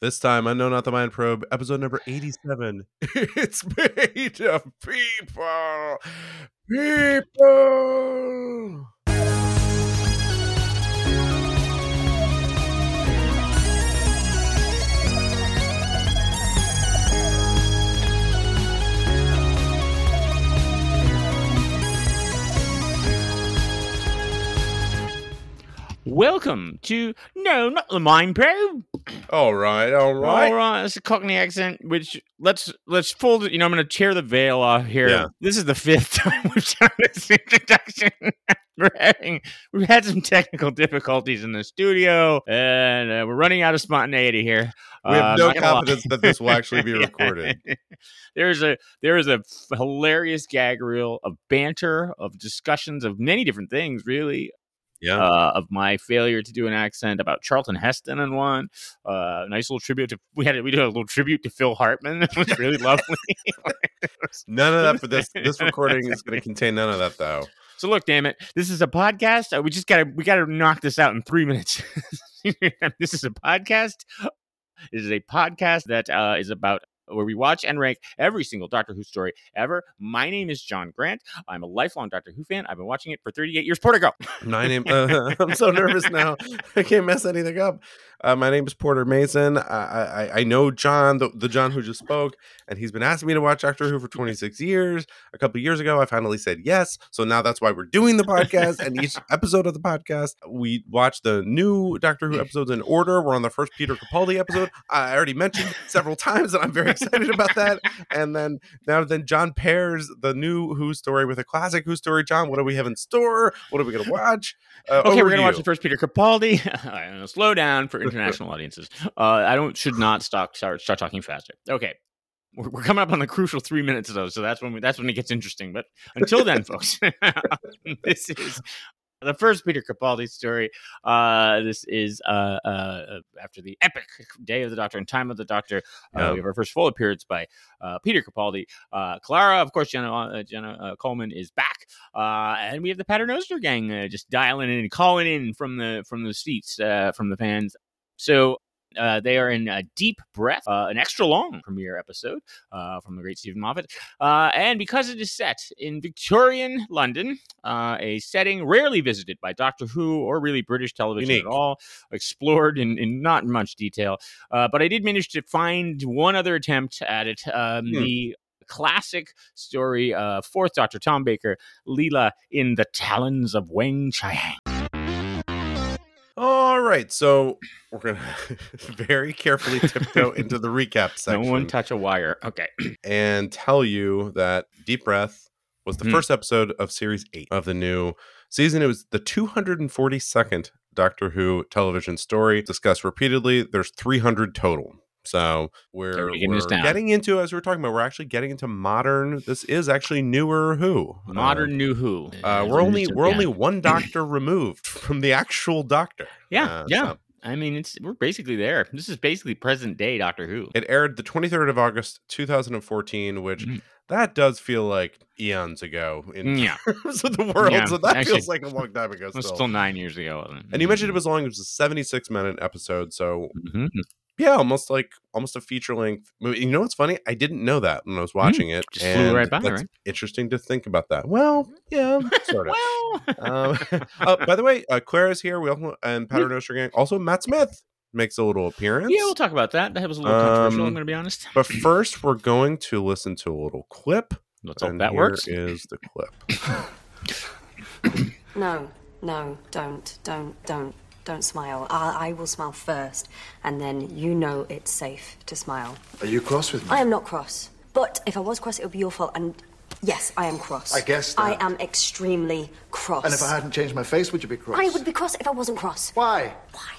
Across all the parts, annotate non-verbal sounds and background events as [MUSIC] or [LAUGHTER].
This time, Unknown Not the Mind Probe, episode number 87. [LAUGHS] it's made of people. People. Welcome to no, not the Mind Probe. All right, all right. All right, it's a Cockney accent. Which let's let's fold it. You know, I'm going to tear the veil off here. Yeah. This is the fifth [LAUGHS] time we've done this introduction. we're having we've had some technical difficulties in the studio, and uh, we're running out of spontaneity here. We have Uh, no not gonna lie. confidence that this will actually be [LAUGHS] Yeah. recorded. [LAUGHS] there's a there is a hilarious gag reel of banter of discussions of many different things really Yeah. uh, of my failure to do an accent about Charlton Heston and one. Uh, nice little tribute to we had we did a little tribute to Phil Hartman. [LAUGHS] It was really lovely. [LAUGHS] None of that for this. This [LAUGHS] recording is going to contain none of that, though. so look, damn it, this is a podcast. Uh, we just gotta we gotta knock this out in three minutes. this is a podcast. It is a podcast that uh, is about where we watch and rank every single Doctor Who story ever. My name is John Grant. I'm a lifelong Doctor Who fan. I've been watching it for 38 years. Porter, go. My name. Uh, I'm so nervous now. [LAUGHS] I can't mess anything up. Uh, my name is Porter Mason. I, I I know John, the, the John who just spoke, and he's been asking me to watch Doctor Who for 26 years. A couple of years ago, I finally said yes. So now that's why we're doing the podcast. and each episode of the podcast, we watch the new Doctor Who episodes in order. We're on the first Peter Capaldi episode. I already mentioned several times, that I'm very excited about that. And then now, then John pairs the new Who story with a classic Who story. John, what do we have in store? What are we going to watch? Uh, Okay, we're gonna watch the first Peter Capaldi. [LAUGHS] Slow down for international audiences. Uh, I don't should not stop start start talking faster. Okay. We're, we're coming up on the crucial three minutes though, so that's when we, that's when it gets interesting. But until then, folks, [LAUGHS] this is the first Peter Capaldi story. Uh, this is uh, uh, after the epic Day of the Doctor and Time of the Doctor. Uh, Yeah. We have our first full appearance by uh, Peter Capaldi. Uh, Clara, of course, Jenna, uh, Jenna uh, Coleman is back, uh, and we have the Paternoster gang uh, just dialing in and calling in from the from the seats uh, from the fans. So. Uh, they are in uh, Deep Breath, uh, an extra long premiere episode uh, from the great Steven Moffat. Uh, and because it is set in Victorian London, uh, a setting rarely visited by Doctor Who or really British television Unique. at all, explored in, in not much detail. Uh, but I did manage to find one other attempt at it. Um, Hmm. The classic story, uh, fourth Doctor Tom Baker, Leela in the Talons of Weng-Chiang. All right, so we're gonna [LAUGHS] very carefully tiptoe [LAUGHS] into the recap section. No one touch a wire. Okay. and tell you that Deep Breath was the Hmm. first episode of series eight of the new season. It was the 242nd Doctor Who television story discussed repeatedly. There's 300 total. So we're, getting we're getting into, as we were talking about, we're actually getting into modern. This is actually newer Who. Uh, Modern New Who. Uh, we're only we're only one [CLEARS THROAT] doctor removed from the actual doctor. Yeah, Uh, yeah. so- I mean, it's we're basically there. This is basically present day Doctor Who. It aired the 23rd of August 2014, which Mhm. that does feel like eons ago in Yeah. terms of the world. Yeah, so that actually, feels like a long time ago It was still. still nine years ago. and you mentioned it was long. It was a 76 minute episode. So Mhm. Yeah, almost like almost a feature length movie. You know what's funny? I didn't know that when I was watching it. Mm, just flew right by, that's right? Interesting to think about that. Well, yeah, [LAUGHS] sort of. Well, um, uh, [LAUGHS] by the way, uh, Claire is here. We also and Paternoster gang. Also, Matt Smith makes a little appearance. yeah, we'll talk about that. That was a little controversial. Um, I'm going to be honest. But first, we're going to listen to a little clip. Let's hope and that here works. is the clip. [COUGHS] No, no, don't, don't, don't, don't smile. I, I will smile first, and then you know it's safe to smile. Are you cross with me? I am not cross, but if I was cross, it would be your fault. And yes, I am cross. I guessed I am extremely cross. And if I hadn't changed my face, would you be cross? I would be cross if I wasn't cross. Why? Why?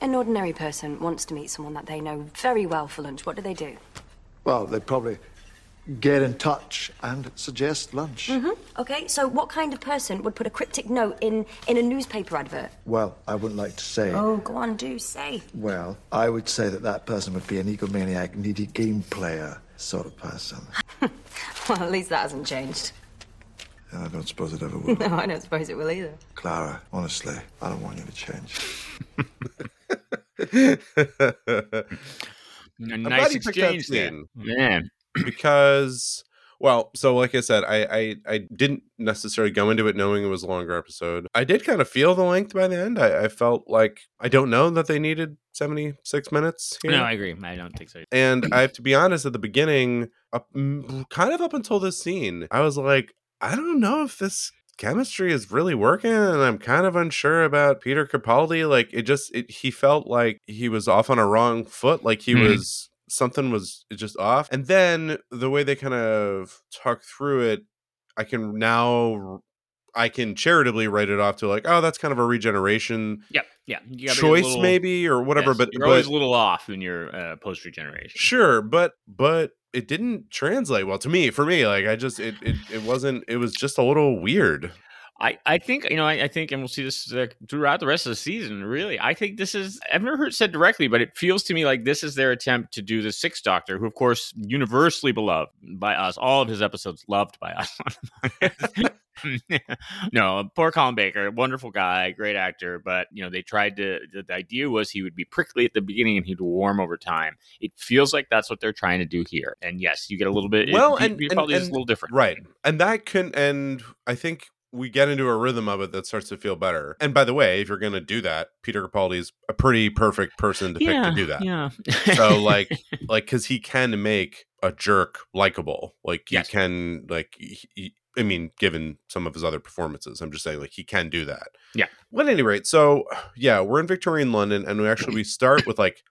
An ordinary person wants to meet someone that they know very well for lunch. What do they do? Well, they'd probably get in touch and suggest lunch. Mm-hmm. Okay, so what kind of person would put a cryptic note in in a newspaper advert? Well, I wouldn't like to say. Oh, go on, do say. Well, I would say that that person would be an egomaniac, needy game player sort of person. [LAUGHS] Well, at least that hasn't changed. And I don't suppose it ever will. [LAUGHS] No, I don't suppose it will either. Clara, honestly, I don't want you to change. [LAUGHS] Nice you picked that exchange there. scene. Man. Because well so like i said I, I i didn't necessarily go into it knowing it was a longer episode i did kind of feel the length by the end i, I felt like i don't know that they needed 76 minutes here. No, I agree. I don't think so. and i have to be honest at the beginning up, mm, kind of up until this scene i was like i don't know if this chemistry is really working and i'm kind of unsure about peter capaldi like it just it, he felt like he was off on a wrong foot like he Hmm. was something was just off and then the way they kind of talk through it i can now i can charitably write it off to like oh that's kind of a regeneration Yep. Yeah. You gotta be a choice little- maybe or whatever yes, but you're but always a little off in your uh, post regeneration. sure but but it didn't translate well to me for me like i just it it, it wasn't it was just a little weird I, I think you know I, I think and we'll see this uh, throughout the rest of the season. Really, I think this is I've never heard it said directly, but it feels to me like this is their attempt to do the Sixth Doctor, who of course universally beloved by us, all of his episodes loved by us. [LAUGHS] no, poor Colin Baker, wonderful guy, great actor, but you know they tried to. The, idea was he would be prickly at the beginning and he'd warm over time. It feels like that's what they're trying to do here. And yes, you get a little bit. Well, it, and- it and- probably is a little different, right and that can and i think we get into a rhythm of it that starts to feel better. And by the way if you're going to do that peter capaldi is a pretty perfect person to pick to do that. Yeah. so [LAUGHS] like like because he can make a jerk likable. Like he Yes. can like he, i mean given some of his other performances i'm just saying like he can do that. Yeah. well, at any rate so yeah we're in victorian london and we actually we start with like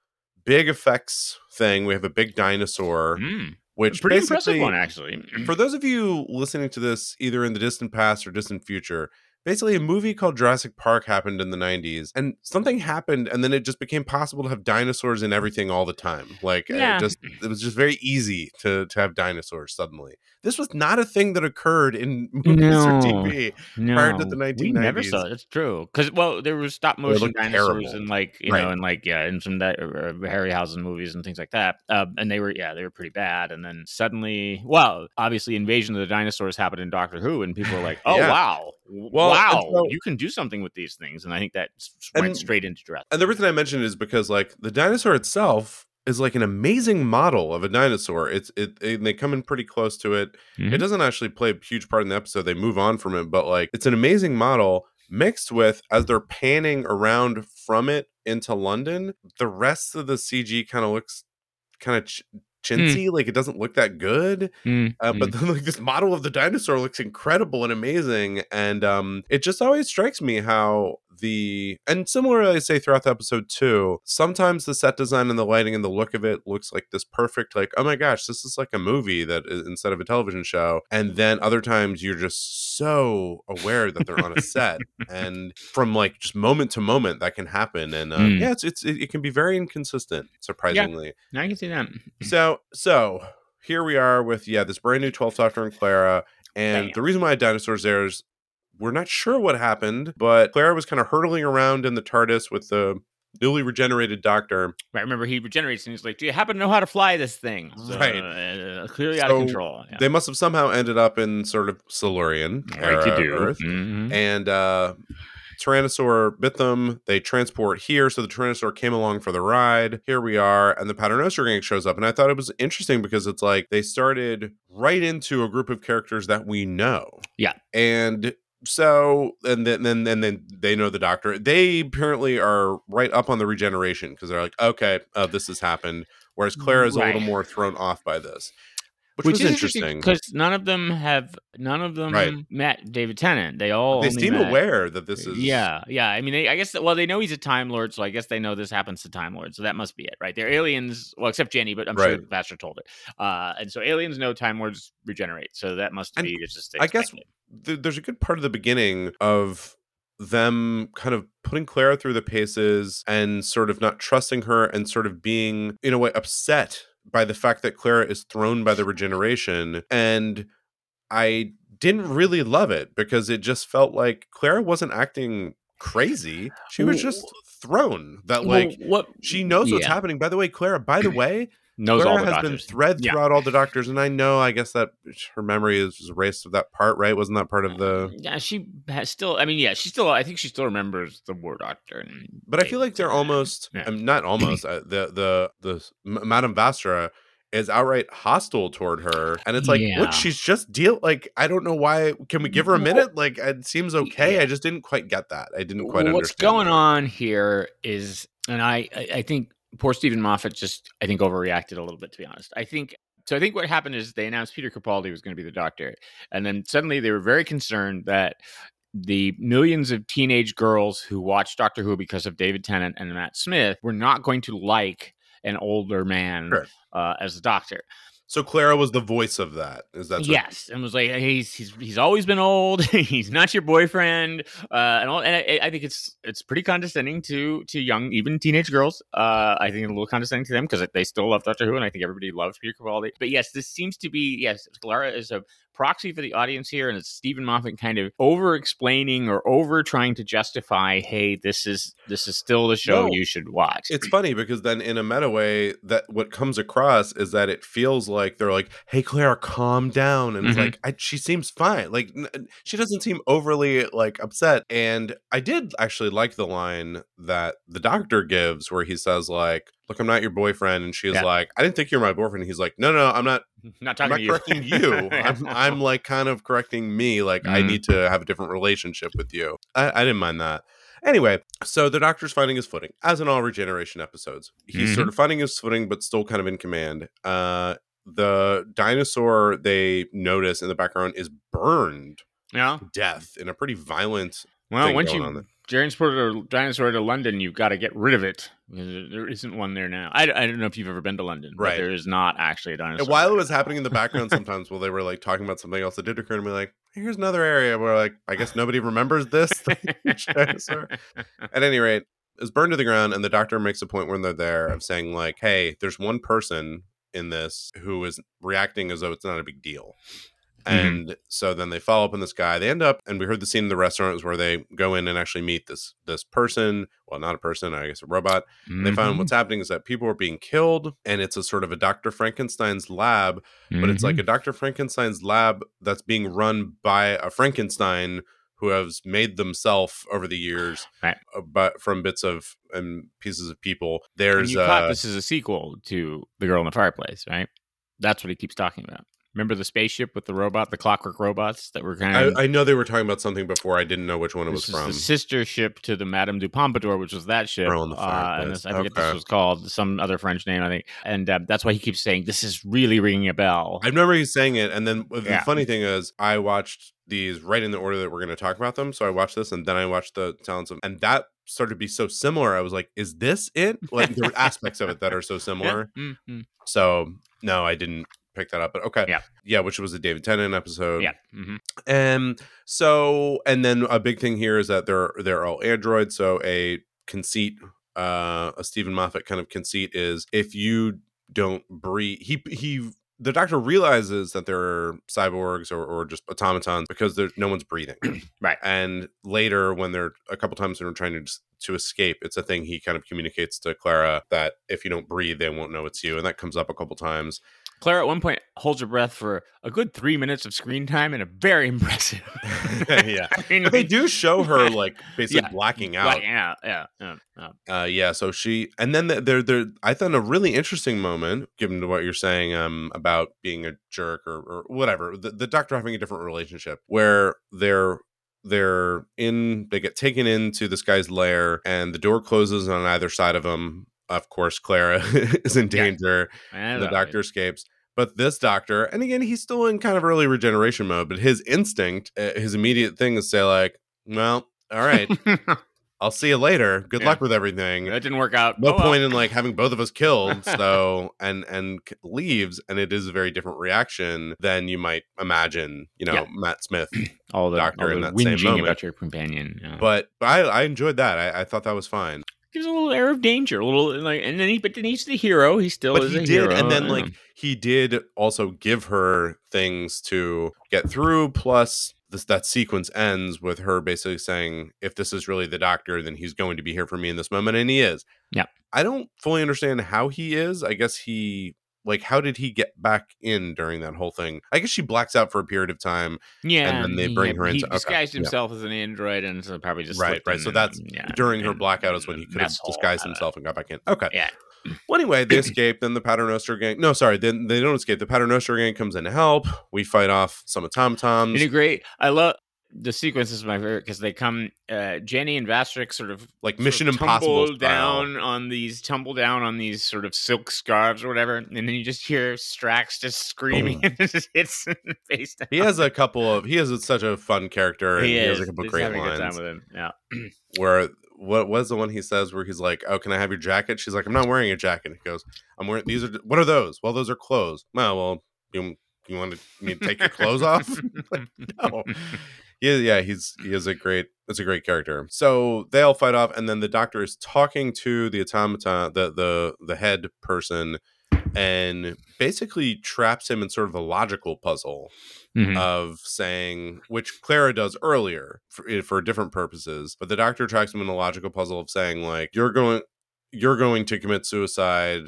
big effects thing. We have a big dinosaur. Mm, which pretty impressive one, actually. for [CLEARS THROAT] those of you listening to this either in the distant past or distant future basically a movie called jurassic park happened in the 90s and something happened and then it just became possible to have dinosaurs in everything all the time like uh, Yeah. it just it was just very easy to to have dinosaurs suddenly this was not a thing that occurred in [LAUGHS] movies No. or tv No, prior to the we never saw it. It's true because well, there was stop motion dinosaurs terrible. and like you Right. know, and like yeah, and some that uh, Harryhausen movies and things like that. Uh, and they were yeah, they were pretty bad. And then suddenly, well, obviously, Invasion of the Dinosaurs happened in Doctor Who, and people were like, oh Yeah. wow, Well, and wow, so- you can do something with these things. And I think that went And- straight into Jurassic. and the reason i mentioned it is because like the dinosaur itself is like an amazing model of a dinosaur it's it, and they come in pretty close to it Mhm. It doesn't actually play a huge part in the episode. They move on from it, but like it's an amazing model mixed with as they're panning around from it into London, the rest of the CG kind of looks kind of ch- chintzy, like it doesn't look that good. Mm, Uh, but [LAUGHS] then like this model of the dinosaur looks incredible and amazing, and um, it just always strikes me how the and similarly, I say throughout the episode too. Sometimes the set design and the lighting and the look of it looks like this perfect, like oh my gosh, this is like a movie that is, instead of a television show. And then other times you're just so aware that they're on a [LAUGHS] set, and from like just moment to moment that can happen. And uh, Mm. yeah, it's it's it, it can be very inconsistent, surprisingly. Now I can see that. So so here we are with yeah this brand new 12th Doctor and Clara, and Bam. the reason why dinosaurs there is we're not sure what happened, but Clara was kind of hurtling around in the TARDIS with the newly regenerated Doctor. Right, remember he regenerates and he's like, "Do you happen to know how to fly this thing?" So, Right. uh, clearly out of control. Yeah. They must have somehow ended up in sort of Silurian you do. Earth, Mhm. and uh, Tyrannosaur bit them. They transport here, so the Tyrannosaur came along for the ride. Here we are, and the Paternoster gang shows up, and I thought it was interesting because it's like they started right into a group of characters that we know. Yeah. and so and then then and then they know the Doctor. They apparently are right up on the regeneration because they're like, okay, uh, this has happened. Whereas Claire is a little more thrown off by this, which, Which was is interesting. because none of them have none of them Right. met David Tennant. They all They seem met- aware that this is Yeah, yeah. I mean, they, I guess. Well, they know he's a Time Lord, so I guess they know this happens to Time Lords. So that must be it, right? They're aliens. Well, except Jenny, but I'm sure Right. Vastra told it. Uh, and so aliens know Time Lords regenerate. So that must And be it's just. I guess. Th- there's a good part of the beginning of them kind of putting Clara through the paces and sort of not trusting her and sort of being in a way upset by the fact that Clara is thrown by the regeneration. And I didn't really love it because it just felt like Clara wasn't acting crazy. She was just thrown that like Well, what she knows what's yeah. happening. By the way Clara by the [CLEARS THROAT] way knows Clara all the has been doctors. thread Yeah. throughout all the doctors, and I know, I guess that her memory is erased of that part, right? Wasn't that part of the? yeah, she has still. I mean, yeah, she still. I think she still remembers the War Doctor. And But I feel like they're almost, Yeah. um, not almost. uh, the the the Madame Vastra is outright hostile toward her, and it's like, Yeah. what? She's just deal. Like, I don't know why. Can we give her a minute? Like, it seems okay. yeah. I just didn't quite get that. I didn't quite What's understand. What's going that. on here is, and I, I, I think poor Steven Moffat just, I think, overreacted a little bit. To be honest, I think. So I think what happened is they announced Peter Capaldi was going to be the Doctor, and then suddenly they were very concerned that the millions of teenage girls who watched Doctor Who because of David Tennant and Matt Smith were not going to like an older man Sure. uh, as the Doctor. So Clara was the voice of that. Is that yes, and was like he's he's he's always been old. [LAUGHS] he's not your boyfriend, uh, and all. And I, I think it's it's pretty condescending to to young, even teenage girls. Uh, I think a little condescending to them because they still love Doctor Who, and I think everybody loves Peter Capaldi. But yes, this seems to be yes, Clara is a proxy for the audience here, and it's Steven Moffat kind of over explaining or over trying to justify, hey, this is this is still the show No. you should watch. it's funny because then in a meta way that what comes across is that it feels like they're like hey Claire, calm down and it's Mhm. like I, she seems fine like n- she doesn't seem overly like upset and i did actually like the line that the doctor gives where he says like look i'm not your boyfriend and she's Yeah. like i didn't think you're my boyfriend he's like no no i'm not [LAUGHS] not i'm talking not to you. correcting you [LAUGHS] i'm, I'm like kind of correcting me like i Mhm. need to have a different relationship with you I, I didn't mind that Anyway, so the doctor's finding his footing, as in all regeneration episodes. He's sort of finding his footing, but still kind of in command. Uh, the dinosaur they notice in the background is burned yeah. death in a pretty violent. Well, once you on transport a dinosaur to London, you've got to get rid of it. because There isn't one there now. I, I don't know if you've ever been to London, but Right. there is not actually a dinosaur. And while it was happening in the background, [LAUGHS] sometimes while they were like talking about something else, it did occur to me like, here's another area where like I guess nobody remembers this [LAUGHS] [LAUGHS] dinosaur. At any rate, is burned to the ground, and the doctor makes a point when they're there of saying like, "Hey, there's one person in this who is reacting as though it's not a big deal." Mhm. And so then they follow up on this guy. They end up, and we heard the scene in the restaurant is where they go in and actually meet this this person. Well, not a person, I guess a robot. And They find what's happening is that people are being killed, and it's a sort of a Doctor Frankenstein's lab but it's like a Dr. Frankenstein's lab that's being run by a Frankenstein who has made themselves over the years, [SIGHS] Right. uh, but from bits of and pieces of people. And There's you uh, this is a sequel to The Girl in the Fireplace, right? That's what he keeps talking about. Remember the spaceship with the robot, the clockwork robots that were kind of I, I know they were talking about something before. I didn't know which one it was from. the sister ship to the Madame de Pompadour, which was that ship. Girl in the uh, and this, I forget Okay. this was called some other French name, I think. And uh, that's why he keeps saying this is really ringing a bell. I remember he's saying it, and then the Yeah. funny thing is, I watched these right in the order that we're going to talk about them. So I watched this, and then I watched the Talons of, and that started to be so similar. I was like, "Is this it?" Like there were [LAUGHS] aspects of it that are so similar. Yeah. Mm, So no, I didn't pick that up. But okay, Yeah. yeah, which was a David Tennant episode. yeah. hmm And so, and then a big thing here is that they're they're all androids. So a conceit, uh, a Stephen Moffat kind of conceit is if you don't breathe, he he. The doctor realizes that they're cyborgs or, or just automatons because there's no one's breathing. [CLEARS THROAT] Right. And later, when they're a couple times when they're trying to to escape, it's a thing he kind of communicates to Clara that if you don't breathe, they won't know it's you, and that comes up a couple times. Clara at one point holds her breath for a good three minutes of screen time and a very [LAUGHS] impressive. [LAUGHS] Yeah. [LAUGHS] I mean, they do show her like basically Yeah. blacking out. Like, yeah, yeah, yeah, yeah. Uh, yeah, so she and then there there I thought a really interesting moment, given to what you're saying um about being a jerk or, or whatever, the, the doctor having a different relationship where they're they're in they get taken into this guy's lair and the door closes on either side of them. Of course, Clara [LAUGHS] is in danger. And the doctor escapes. But this doctor, and again, he's still in kind of early regeneration mode, but his instinct, uh, his immediate thing is say like, well, all right, [LAUGHS] I'll see you later. Good Yeah. luck with everything that didn't work out. no Oh, well. point in like having both of us killed [LAUGHS] so and and leaves and it is a very different reaction than you might imagine you know Yeah. matt smith [CLEARS THROAT] all the, doctor all in the that same moment. about your companion. yeah. but, but I, I enjoyed that I, I thought that was fine gives a little air of danger, a little like, and then he, but then he's the hero. He still but is he did hero. and then like he did also give her things to get through plus this that sequence ends with her basically saying if this is really the doctor then he's going to be here for me in this moment and he is Yeah. i don't fully understand how he is i guess he like how did he get back in during that whole thing? I guess she blacks out for a period of time. Yeah, and then they he- bring her He into- okay, disguised yeah. himself as an android, and so probably just Right, right. in So and, that's yeah, during her blackout is when he could have disguised I don't know. himself and got back in. Okay. Yeah. Well, anyway, they escape. Then the Paternoster gang. No, sorry, then they don't escape. The Paternoster gang comes in to help. We fight off some automatons. Isn't it great? I love the sequence is my favorite because they come. Uh, Jenny and Vastrick sort of like sort Mission of Impossible tumble style. down on these tumble down on these sort of silk scarves or whatever, and then you just hear Strax just screaming [LAUGHS] and just hits in the face. Down. He has a couple of. He has such a fun character, and he, has a couple He's great having a good lines. time with him. Yeah. [CLEARS THROAT] where what was the one he says where he's like, "Oh, can I have your jacket?" She's like, "I'm not wearing a jacket." He goes, "I'm wearing these are what are those?" Well, those are clothes. Well, well, you you want to me to take your clothes off? [LAUGHS] Like, no. Yeah, yeah, he's he is a great it's a great character. So they all fight off, and then the doctor is talking to the automaton, the the the head person, and basically traps him in sort of a logical puzzle Mhm. of saying, which Clara does earlier for, eh, for different purposes, but the doctor tracks him in a logical puzzle of saying, like, you're going, you're going to commit suicide,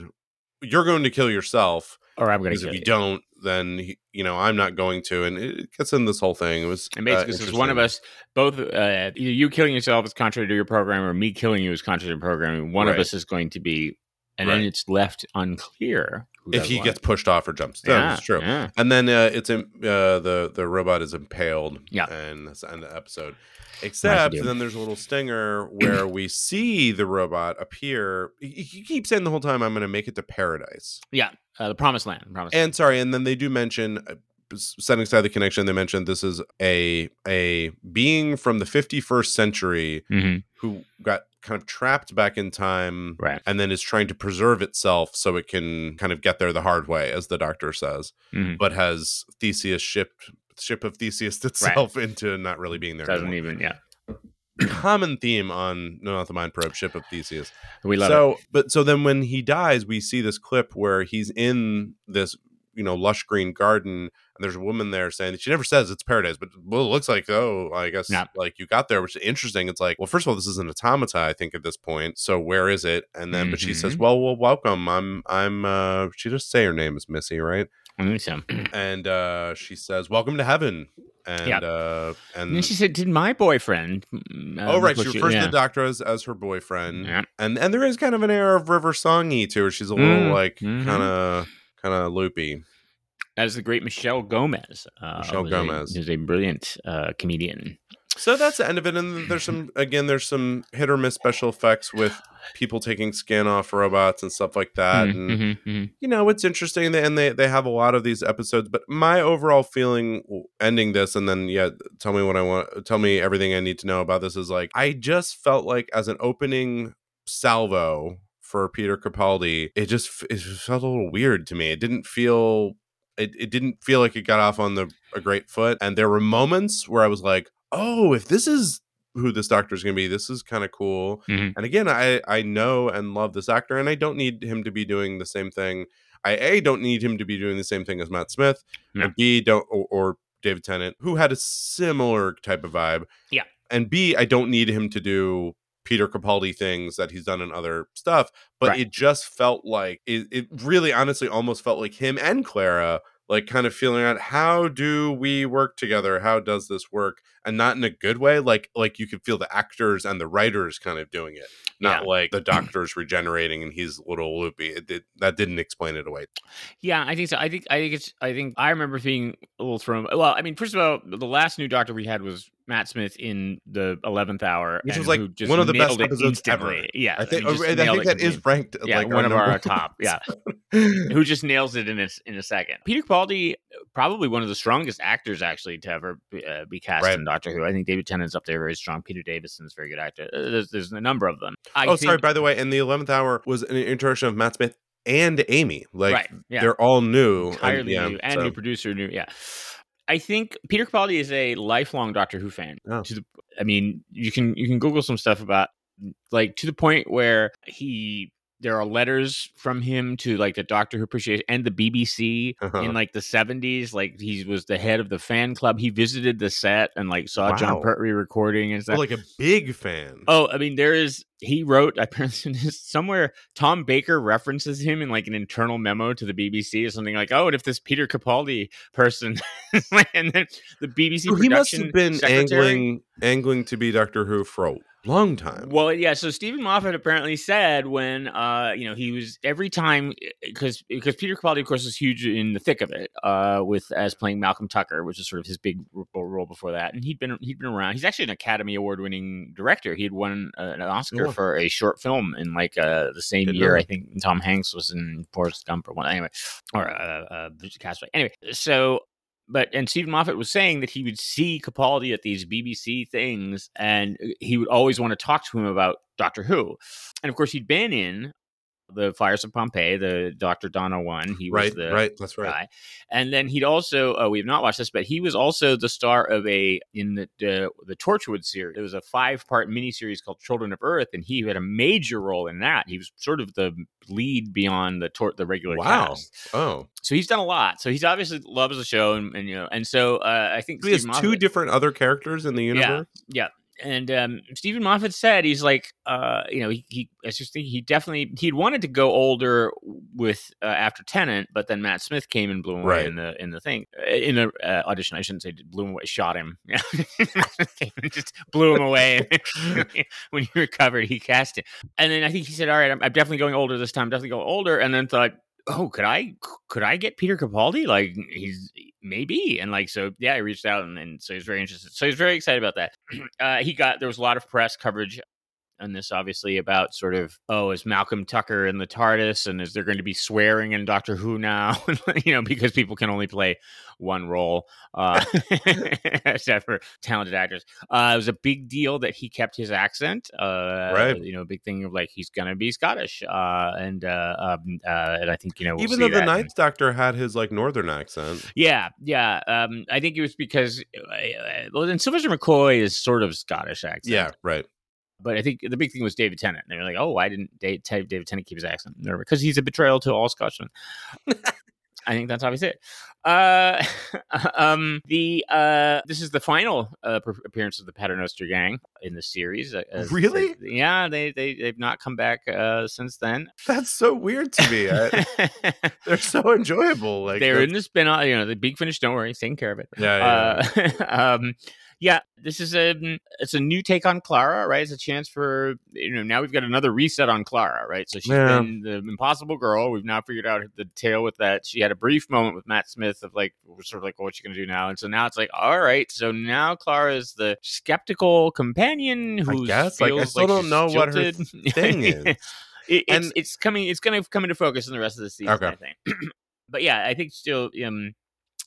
you're going to kill yourself or I'm going because to if you you. don't, then he- you know I'm not going to, and it gets in this whole thing. It was And uh, basically, says one of us, both uh, either you killing yourself is contrary to your program, or me killing you is contrary to programming. program. One of us is going to be, and then it's left unclear if he what. gets pushed off or jumps down. yeah, It's true. yeah. And then uh, it's im- uh, the the robot is impaled. Yeah. and that's the end of the episode. Except do. then there's a little stinger where we see the robot appear. He, he keeps saying the whole time, "I'm going to make it to paradise." Yeah, uh, the promised land. the Promised And sorry, and then they do mention. uh, Setting aside the connection, they mentioned this is a a being from the 51st century land. Who got kind of trapped back in time Right. and then is trying to preserve itself so it can kind of get there the hard way, as the doctor says Mhm. but has Theseus shipped ship of Theseus [LAUGHS] itself into not really being there. Doesn't anymore. even. Yeah, [CLEARS THROAT] Common theme on No Not the Mind Probe, Ship of Theseus. we love so, it. but so then when he dies, we see this clip where he's in this you know lush green garden, and there's a woman there saying she never says it's paradise, but well, it looks like oh, I guess Yeah. like you got there, which is interesting. It's like well, first of all, this is an automata, I think at this point. So where is it? And then, but she says, Mhm. well, well, welcome. I'm, I'm. uh She just say her name is Missy, right? [CLEARS THROAT] And uh she says welcome to heaven and Yeah. uh And and then she said, "Did my boyfriend?" mm, oh um, right she you- refers yeah. to the doctor as, as her boyfriend Yeah. and and there is kind of an air of river songy to her she's a little Mm, like mhm. kind of kind of loopy That is the great Michelle Gomez. Uh, Michelle Gomez. is a brilliant uh, comedian. so that's the end of it and there's some again there's some hit or miss special effects with people taking skin off robots and stuff like that Mhm, and mhm, mhm. you know it's interesting and they they have a lot of these episodes but my overall feeling ending this and then yeah tell me what i want tell me everything i need to know about this is like i just felt like as an opening salvo for peter capaldi it just it just felt a little weird to me it didn't feel it, it didn't feel like it got off on the a great foot and there were moments where i was like oh if this is who this doctor is going to be this is kind of cool Mhm. and again i i know and love this actor and i don't need him to be doing the same thing i a don't need him to be doing the same thing as matt smith Yeah. and b don't or, or david tennant who had a similar type of vibe Yeah. and b i don't need him to do peter capaldi things that he's done in other stuff but Right. it just felt like it, it really honestly almost felt like him and clara like kind of feeling out how do we work together how does this work and not in a good way like like you could feel the actors and the writers kind of doing it not Yeah. like the [CLEARS THROAT] doctor's regenerating and he's a little loopy it did, that didn't explain it away Yeah, I think so. I think I think it's. I think I remember being a little thrown. Well, I mean, first of all, the last new Doctor we had was Matt Smith in the eleventh hour, Which was like who just one of the best episodes ever. Yeah, i think i think that is ranked Yeah, like one of our top. [LAUGHS] Yeah, who just nails it in a in a second. Peter Capaldi, probably one of the strongest actors actually to ever be, uh, be cast Right. in Doctor Who. I think David Tennant's up there very strong. Peter Davison's a very good actor. Uh, There's, there's a number of them. I oh sorry by the way in the 11th hour was an introduction of matt smith and amy like right. Yeah. they're all new and- entirely yeah, new and so- new producer new yeah i think peter capaldi is a lifelong doctor who fan Oh. to the i mean you can you can google some stuff about like to the point where he there are letters from him to like the Doctor Who appreciation and the BBC Uh-huh. in like the 70s. Like he was the head of the fan club. He visited the set and like saw Jon Wow. Pertwee recording and stuff. Oh, like a big fan. Oh, I mean, there is. He wrote apparently [LAUGHS] somewhere. Tom Baker references him in like an internal memo to the BBC or something like, "Oh, and if this Peter Capaldi person," [LAUGHS] and then the BBC So he must have been secretary- angling angling to be Doctor Who for a long time. Well, yeah. So Steven Moffat apparently said when, uh, you know, he was every time because because Peter Capaldi, of course, was huge in the thick of it, uh, with as playing Malcolm Tucker, which is sort of his big role before that, and he'd been he'd been around. He's actually an Academy Award winning director. He had won uh, an Oscar Oh. for a short film in like uh, the same Didn't year. I think Tom Hanks was in Forrest Gump or one anyway, or uh, uh, Castaway. Anyway, so but and Steven Moffat was saying that he would see Capaldi at these BBC things, and uh, he would always want to talk to him about Doctor Who, and of course he'd been in the Fires of Pompeii, the Doctor Donna one. He was right, the right. That's right. guy, and then he'd also uh, we have not watched this, but he was also the star of a in the the, the Torchwood series. It was a five part miniseries called Children of Earth, and he had a major role in that. He was sort of the lead beyond the tor- the regular Wow. cast Oh, so he's done a lot. So he's obviously loves the show, and, and you know, and so uh, I think he has Stephen two different other characters in the universe. yeah. And um, Steven Moffat said he's like, uh, you know, he, he I just think he definitely he'd wanted to go older with uh, after Tennant, but then Matt Smith came and blew him away in the in the thing uh, in the uh, audition. I shouldn't say blew him away, shot him. [LAUGHS] Just blew him away. [LAUGHS] when he recovered, he cast it, and then I think he said, "All right, I'm, I'm definitely going older this time. Definitely go older." And then thought, oh, could I could I get Peter Capaldi? Like he's maybe, and like so, yeah, I reached out and, and so he's very interested. So he's very excited about that. [CLEARS THROAT] uh, he got there was a lot of press coverage on this, obviously, about sort of oh, is Malcolm Tucker in the TARDIS, and is there going to be swearing in Doctor Who now? [LAUGHS] you know, because people can only play one role, uh, [LAUGHS] [LAUGHS] except for talented actors. Uh, it was a big deal that he kept his accent. Uh, Right. You know, a big thing of like he's gonna be Scottish, uh, and uh, um, uh, and I think you know we'll Even though the Ninth Doctor had his like northern accent. yeah, yeah. Um, I think it was because uh, uh, well, then Sylvester McCoy is sort of Scottish accent. Yeah, right. But I think the big thing was David Tennant. They were like, "Oh, why didn't Dave, David Tennant keep his accent?" Because he's a betrayal to all Scotchmen. [LAUGHS] I think that's obviously it. Uh, [LAUGHS] um, the uh, this is the final uh, appearance of the Paternoster Gang in the series. uh, Really? yeah, they they they've not come back uh, since then. That's so weird to me. I, [LAUGHS] they're so enjoyable. Like They're that's- in the spin off. You know, the Big Finish. Don't worry, he's taking care of it. Yeah, yeah. Uh, um, yeah, this is a it's a new take on Clara, right? It's a chance for you know now we've got another reset on Clara, right? So she's Yeah. been the impossible girl. We've now figured out the tale with that. She had a brief moment with Matt Smith of like sort of like what's she gonna do now? And so now it's like all right, so now Clara is the skeptical companion who guess, like, I feels still don't she's know what her [LAUGHS] thing is. It, it's, And- it's coming. It's going to come into focus in the rest of the season. Okay. I think. [CLEARS THROAT] but yeah, I think still. Um,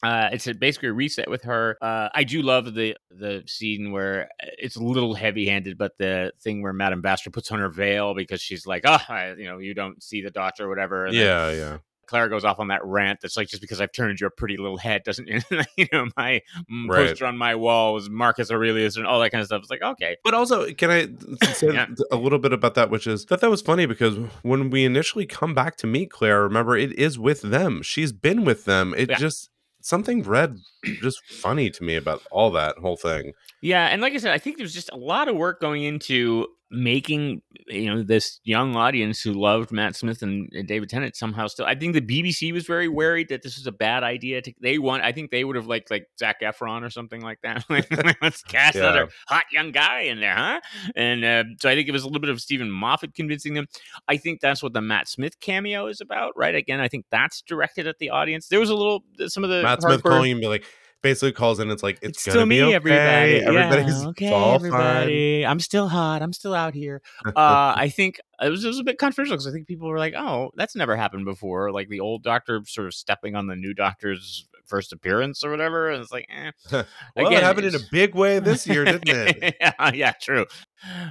uh, it's a, basically a reset with her. Uh, I do love the the scene where uh, it's a little heavy handed, but the thing where Madame Vastra puts on her veil because she's like, oh, I, you know, you don't see the doctor or whatever. Yeah, yeah. Clara goes off on that rant that's like, just because I've turned your pretty little head doesn't, [LAUGHS] you know, my mm, Right. poster on my wall was Marcus Aurelius and all that kind of stuff. It's like, okay, But also, can I say Yeah. a little bit about that? Which is that that was funny because when we initially come back to meet Claire, remember it is with them. She's been with them. It Yeah. just something read just funny to me about all that whole thing. Yeah, and like I said, I think there's just a lot of work going into making you know this young audience who loved Matt Smith and, and David Tennant somehow still. I think the BBC was very worried that this was a bad idea. To they want, I think they would have liked like Zac Efron or something like that. [LAUGHS] Like, Let's cast Yeah. another hot young guy in there, huh? And uh, so I think it was a little bit of Steven Moffat convincing them. I think that's what the Matt Smith cameo is about, right? Again, I think that's directed at the audience. There was a little some of the Matt Smith calling me like basically calls in. It's like it's, it's gonna still be me, okay. everybody. Everybody's yeah, okay, everybody. I'm still hot. I'm still out here. Uh, I think it was, it was a bit controversial because I think people were like, "Oh, that's never happened before." Like the old Doctor sort of stepping on the new Doctor's first appearance or whatever. And it's like, eh. [LAUGHS] Well, Again, it happened in a big way this year, [LAUGHS] didn't it? yeah, yeah, true.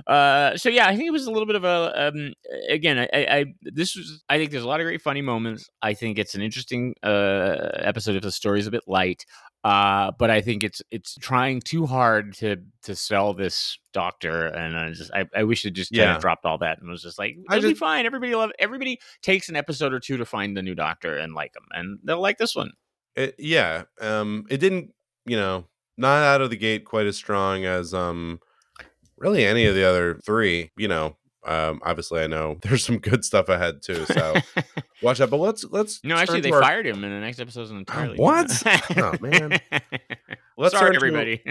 Uh, so yeah, I think it was a little bit of a um, again. I, I, this was I think there's a lot of great funny moments. I think it's an interesting uh, episode if the story's a bit light. Uh, but I think it's it's trying too hard to to sell this doctor, and I just I, I wish it just kind Yeah. of dropped all that and was just like it'll be fine. Everybody love everybody takes an episode or two to find the new doctor and like them, and they'll like this one. It, yeah. Um, it didn't, you know, not out of the gate quite as strong as um, really any of the other three. You know, um, obviously I know [LAUGHS] there's some good stuff ahead too. So [LAUGHS] watch out. But let's let's no, actually, they our- fired him in the next episode [GASPS] entirely. what? Oh, man. [LAUGHS] Let's Sorry, turn to- everybody.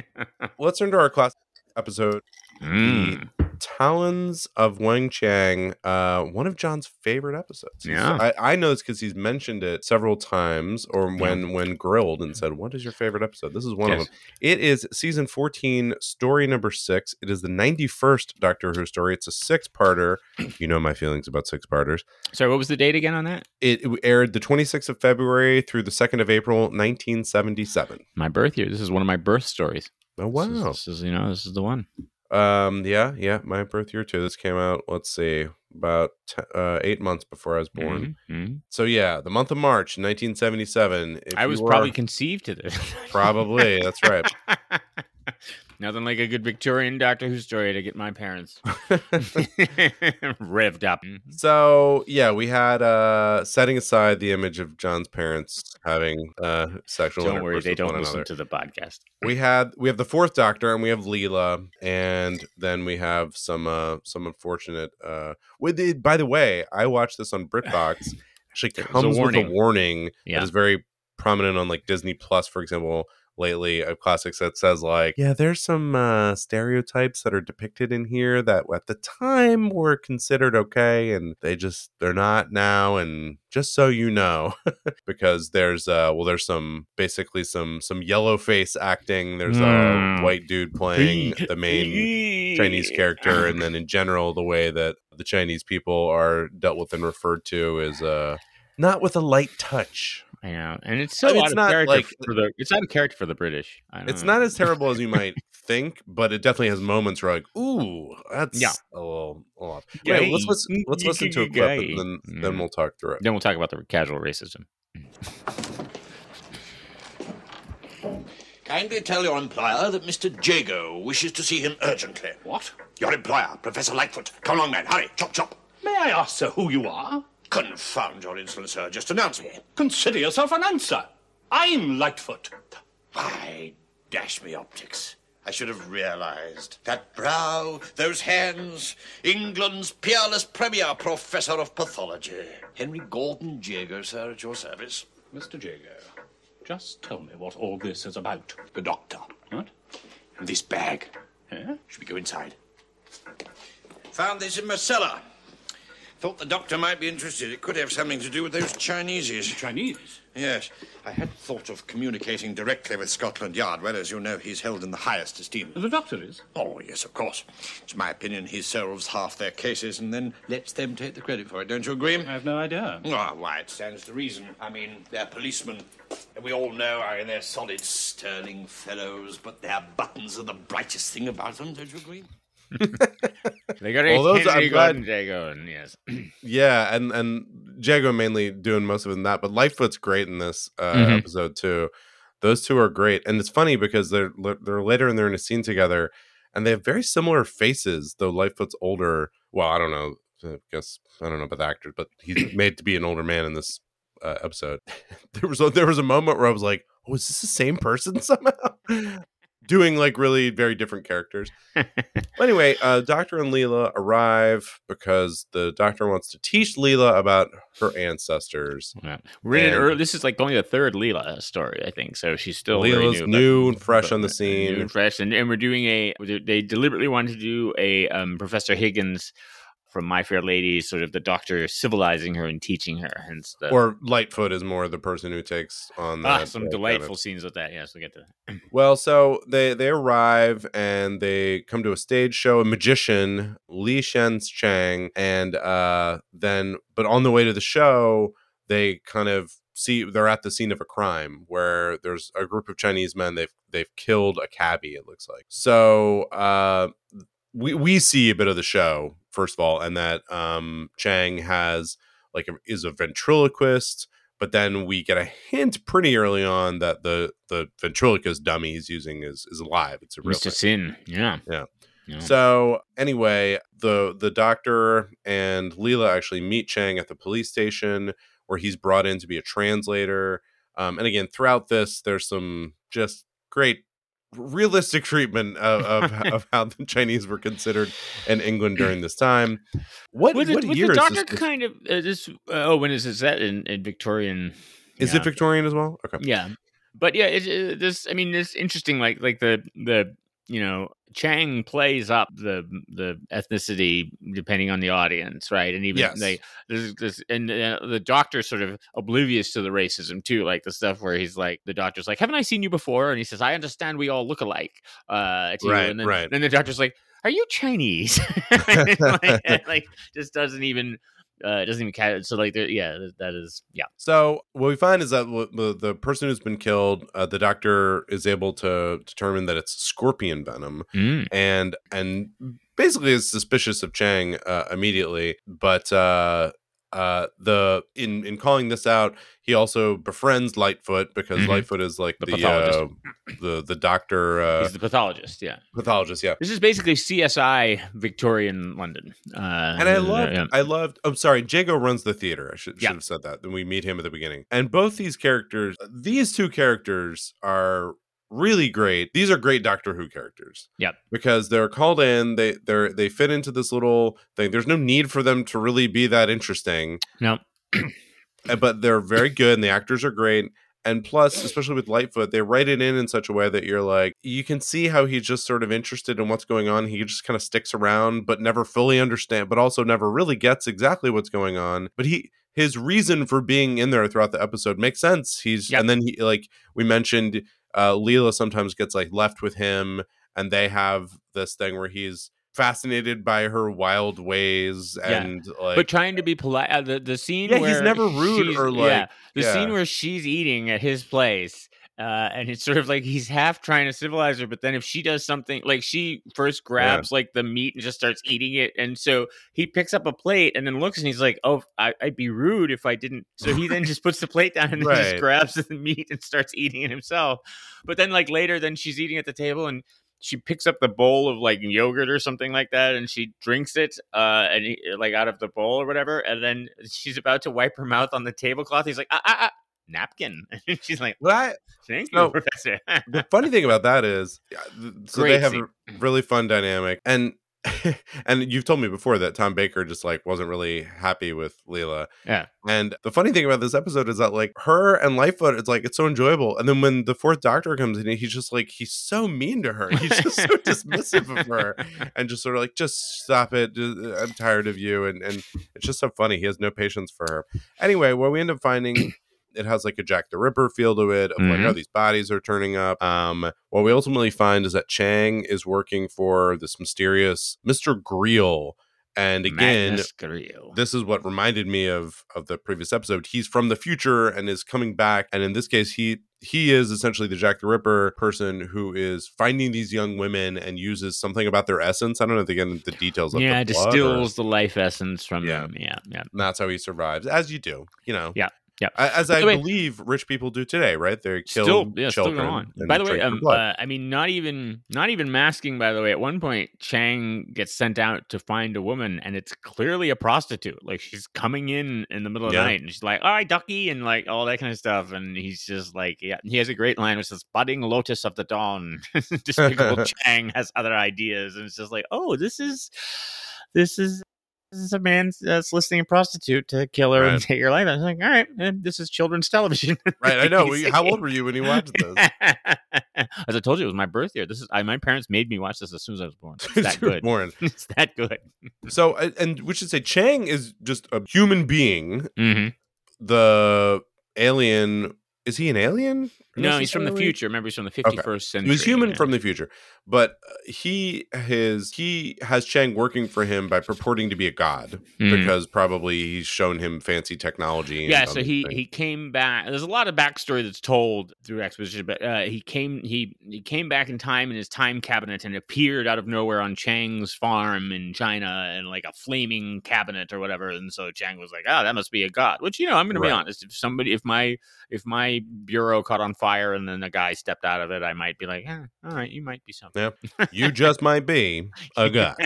Let's turn to our class episode. Mm. Talons of Weng-Chiang, uh, one of John's favorite episodes. Yeah. I, I know this because he's mentioned it several times, or when when grilled and said, "What is your favorite episode?" This is one of them. It is season fourteen, story number six. It is the ninety first Doctor Who story. It's a six parter. [CLEARS THROAT] You know my feelings about six parters. Sorry, what was the date again on that? It, it aired the twenty sixth of February through the second of April, nineteen seventy seven. My birth year. This is one of my birth stories. Oh This is- wow. This is, you know this is the one. Um, yeah, yeah, my birth year too. This came out. Let's see, about t- uh, eight months before I was born. Mhm, mhm. So yeah, the month of March, 1977. I was were- probably conceived to this. [LAUGHS] Probably, that's right. [LAUGHS] [LAUGHS] Nothing like a good Victorian Doctor Who story to get my parents [LAUGHS] [LAUGHS] revved up. so yeah, we had uh setting aside the image of John's parents having uh sexual. Don't worry, they don't listen another. to the podcast. We had we have the fourth Doctor, and we have Leela, and then we have some uh some unfortunate. uh With the, by the way, I watched this on BritBox. Actually, There's a comes with a warning. warning Yeah. that is very prominent on like Disney Plus, for example. Lately, of classics that says like, yeah, there's some uh, stereotypes that are depicted in here that at the time were considered okay, and they just they're not now. And just so you know, [LAUGHS] because there's uh, well, there's some basically some some yellow face acting. There's Mm. a white dude playing the main Chinese character, and then in general, the way that the Chinese people are dealt with and referred to is uh [SIGHS] not with a light touch. I know, and it's so I mean, out it's of not character like- for the. It's out of character for the British. I don't It's know. not as terrible as you might think, but it definitely has moments where like, ooh, that's Yeah. a little, a little off. Anyway, let's listen. Let's listen to a clip, and then then Mm. we'll talk through it. Then we'll talk about the casual racism. Kindly tell your employer that Mr. Jago wishes to see him urgently. What? Your employer, Professor Lightfoot. Come along, man. Hurry. Chop, chop. May I ask, sir, who you are? Confound your insolence, sir. Just announce me. Consider yourself an answer. I'm Lightfoot. Why, dash me optics. I should have realized. That brow, those hands, England's peerless premier professor of pathology. Henry Gordon Jago, sir, at your service. Mr. Jago, just tell me what all this is about. The doctor. What? And this bag. Eh? Should we go inside? Found this in my cellar. Thought the doctor might be interested. It could have something to do with those Chineses. Chinese. Yes, I had thought of communicating directly with Scotland Yard, where, as you know, he's held in the highest esteem. The doctor is. Oh, yes, of course. It's my opinion he solves half their cases and then lets them take the credit for it. Don't you agree? I have no idea. Ah, why, it stands to reason. I mean, they're policemen, we all know, I mean, they're solid, sterling fellows, but their buttons are the brightest thing about them, don't you agree? They got Well, those- I'm glad- Jago, and yes, [CLEARS THROAT] Yeah, and and Jago mainly doing most of it in that, but Lightfoot's great in this uh, Mhm. episode too. Those two are great, and it's funny because they're they're later and they're in a scene together, and they have very similar faces. Though Lightfoot's older. Well, I don't know. I guess I don't know about the actors, but he's [CLEARS THROAT] made to be an older man in this uh, episode. [LAUGHS] there was a, there was a moment where I was like, "Oh, is this the same person [LAUGHS] somehow?" Doing like really very different characters. Anyway, [LAUGHS] uh, Doctor and Leela arrive because the Doctor wants to teach Leela about her ancestors. Yeah. we're in an early, This is like only the third Leela story, I think. So she's still Leela's new, new, but- and fresh but- on the uh, scene. new and fresh, and, and we're doing a. They deliberately wanted to do a um, Professor Higgins from My Fair Lady, sort of the Doctor civilizing her and teaching her, hence the or Lightfoot is more the person who takes on that. ah, some of- delightful scenes with that. Yes, we'll get to that. [CLEARS THROAT] Well, so they they arrive and they come to a stage show. A magician, Li H'sen Chang, and uh, then but on the way to the show, they kind of see they're at the scene of a crime where there's a group of Chinese men. They've they've killed a cabbie. It looks like so. Uh, we we see a bit of the show first of all, and that um, Chang has like a, is a ventriloquist. but then we get a hint pretty early on that the the ventriloquist dummy he's using is is alive. It's a real Mr. Sin. Yeah. Yeah. Yeah. So anyway, the the doctor and Leela actually meet Chang at the police station where he's brought in to be a translator. Um, and again, throughout this, there's some just great realistic treatment of, of, [LAUGHS] of how the Chinese were considered in England during this time. What, what it, year the is doctor this? kind of uh, this? Uh, oh, when is this? That in, in Victorian? Is yeah. it Victorian as well? Okay. Yeah, but yeah, it, it, this. I mean, it's interesting. Like like the the you know Chang plays up the the ethnicity depending on the audience, right? And even Yes. they there's this and uh, the doctor's sort of oblivious to the racism too, like the stuff where he's like the doctor's like, "Haven't I seen you before?" And he says, "I understand we all look alike." Uh, to you." Right, and then, right. then the doctor's like, "Are you Chinese?" [LAUGHS] like, [LAUGHS] like, just doesn't even uh, it doesn't even catch. So like, there, yeah, that- that is yeah. So what we find is that the the person who's been killed, uh, the doctor is able to determine that it's scorpion venom, Mm. and and basically is suspicious of Chang uh, immediately. But uh, the in in calling this out, he also befriends Lightfoot because Mhm. Lightfoot is like The the pathologist. uh, the the doctor uh, He's the pathologist. Yeah. pathologist. Yeah. This is basically CSI Victorian London. Uh, And I loved, yeah. I loved. I'm sorry, Jago runs the theater. I should, should Yeah. have said that. Then we meet him at the beginning. And both these characters, these two characters are really great. These are great Doctor Who characters. Yep. Because they're called in, they they're they fit into this little thing. There's no need for them to really be that interesting. No. [CLEARS THROAT] Uh, but they're very good and the actors are great. And plus, especially with Lightfoot, they write it in in such a way that you're like, you can see how he's just sort of interested in what's going on. He just kind of sticks around, but never fully understand, but also never really gets exactly what's going on. But he, his reason for being in there throughout the episode makes sense. He's, Yep. and then he, like we mentioned, uh, Leela sometimes gets like left with him, and they have this thing where he's fascinated by her wild ways Yeah. and like, but trying to be polite. Uh, the the scene. Yeah, he's never rude or, yeah, like- the yeah. scene where she's eating at his place. Uh, and it's sort of like he's half trying to civilize her, but then if she does something like she first grabs like the meat and just starts eating it, and so he picks up a plate and then looks and he's like, "Oh, I, I'd be rude if I didn't." So he then just puts the plate down and Right. just grabs the meat and starts eating it himself. But then like later, then she's eating at the table and she picks up the bowl of like yogurt or something like that and she drinks it uh and he, like out of the bowl or whatever and then she's about to wipe her mouth on the tablecloth he's like ah, ah, ah napkin [LAUGHS] and she's like "What? Thank you No, professor the funny thing about that is [LAUGHS] so they have scene. a really fun dynamic and [LAUGHS] and you've told me before that Tom Baker just like wasn't really happy with Leela. Yeah. And the funny thing about this episode is that like her and Lightfoot, it's like it's so enjoyable. And then when the fourth doctor comes in, he's just like he's so mean to her. He's just so dismissive of her and just sort of like just stop it. Uh, I'm tired of you. And and it's just so funny. He has no patience for her. Anyway, what we end up finding it has like a Jack the Ripper feel to it of like Mhm. how these bodies are turning up. Um, what we ultimately find is that Chang is working for this mysterious Mr. Greel. And again, this is what reminded me of of the previous episode. He's from the future and is coming back. And in this case, he he is essentially the Jack the Ripper person who is finding these young women and uses something about their essence. I don't know if they get into the details of yeah the blood or- distills the life essence from Yeah. them yeah yeah and that's how he survives, as you do, you know. Yeah, yeah. As I way- believe rich people do today, right? They kill still yeah still children. going on by the way um, uh, i mean not even not even masking by the way at one point chang gets sent out to find a woman and it's clearly a prostitute like she's coming in in the middle of Yeah. the night and she's like all right ducky and like all that kind of stuff and he's just like yeah he has a great line which says budding lotus of the dawn [LAUGHS] despicable [LAUGHS] chang has other ideas and it's just like oh this is this is this is a man uh, soliciting a prostitute to kill her and take her life. I was like, all right, this is children's television. [LAUGHS] right, I know. We- How old were you when you watched [LAUGHS] this? As I told you, it was my birth year. This is I, my parents made me watch this as soon as I was born. [LAUGHS] It's that good. born. it's that good. So, and we should say Chang is just a human being. Mm-hmm. The alien is he an alien? No, he's from the future. Remember, he's from the 51st century. He was human yeah. from the future, but uh, he his he has Chang working for him by purporting to be a god Mhm. because probably he's shown him fancy technology. and yeah so he things. he came back there's a lot of backstory that's told through exposition but uh, he came he he came back in time in his time cabinet and appeared out of nowhere on chang's farm in china and like a flaming cabinet or whatever and so chang was like oh that must be a god which you know i'm gonna be Right. honest if somebody if my if my bureau caught on fire and then a guy stepped out of it i might be like eh, all right you might be something Yeah. you [LAUGHS] just might be a god.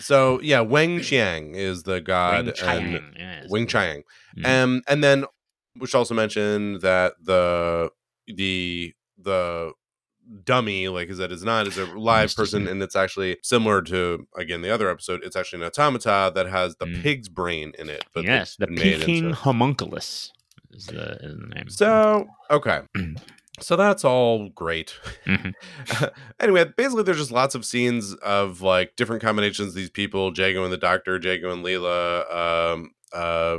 So yeah, Wang Qiang is the god, Wing and Chiang, yes. Wing Chiang, Mhm. um, and then we which also mentioned that the the the dummy like is that is not is a live person and it's actually similar to again the other episode it's actually an automata that has the Mm. pig's brain in it but yes the peking homunculus is the, is the name so okay [CLEARS THROAT] so that's all great Mhm. [LAUGHS] anyway basically there's just lots of scenes of like different combinations of these people jago and the doctor jago and leela um uh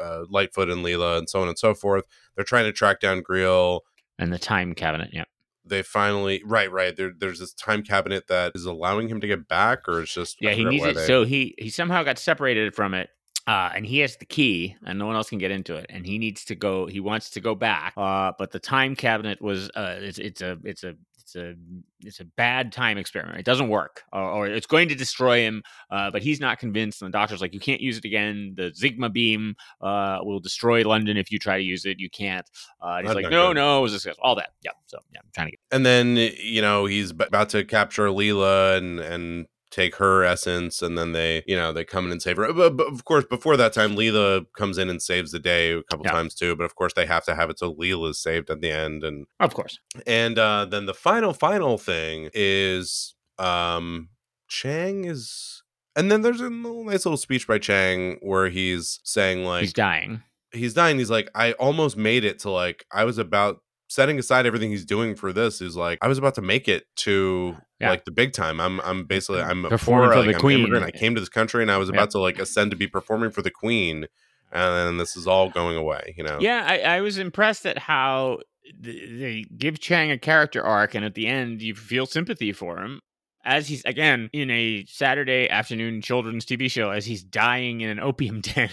uh, Lightfoot and Leela, and so on and so forth. They're trying to track down Greel. and the time cabinet yeah They finally, right, right. There, there's this time cabinet that is allowing him to get back, or it's just Yeah, he needs it. they- So he he somehow got separated from it. Uh, and he has the key, and no one else can get into it. And he needs to go. He wants to go back, uh, but the time cabinet was. Uh, it's it's a it's a it's a it's a bad time experiment. It doesn't work, or, or it's going to destroy him. Uh, but he's not convinced. And the doctor's like, "You can't use it again. The Zygma beam uh, will destroy London if you try to use it. You can't." Uh, he's like, "No, good. no, it was successful. All that. Yeah. So yeah, I'm trying to get. and then you know he's b- about to capture Leela and and take her essence, and then they you know they come in and save her. But, but of course, before that time, Leela comes in and saves the day a couple Yeah. times too. But of course, they have to have it so Leela's saved at the end, and Of course. and uh, then the final final thing is um Chang is. And then there's a nice little speech by Chang where he's saying like he's dying. he's dying. He's like, I almost made it to like I was about setting aside everything he's doing for this. Is like I was about to make it to Yeah. like the big time. I'm I'm basically mm-hmm. I'm a Performing poor, for like, the I'm queen. immigrant. I came to this country and I was about to like ascend to be performing for the queen, and then this is all going away. You know? Yeah, I, I was impressed at how they give Chang a character arc, and at the end, you feel sympathy for him as he's again in a Saturday afternoon children's TV show as he's dying in an opium [LAUGHS] den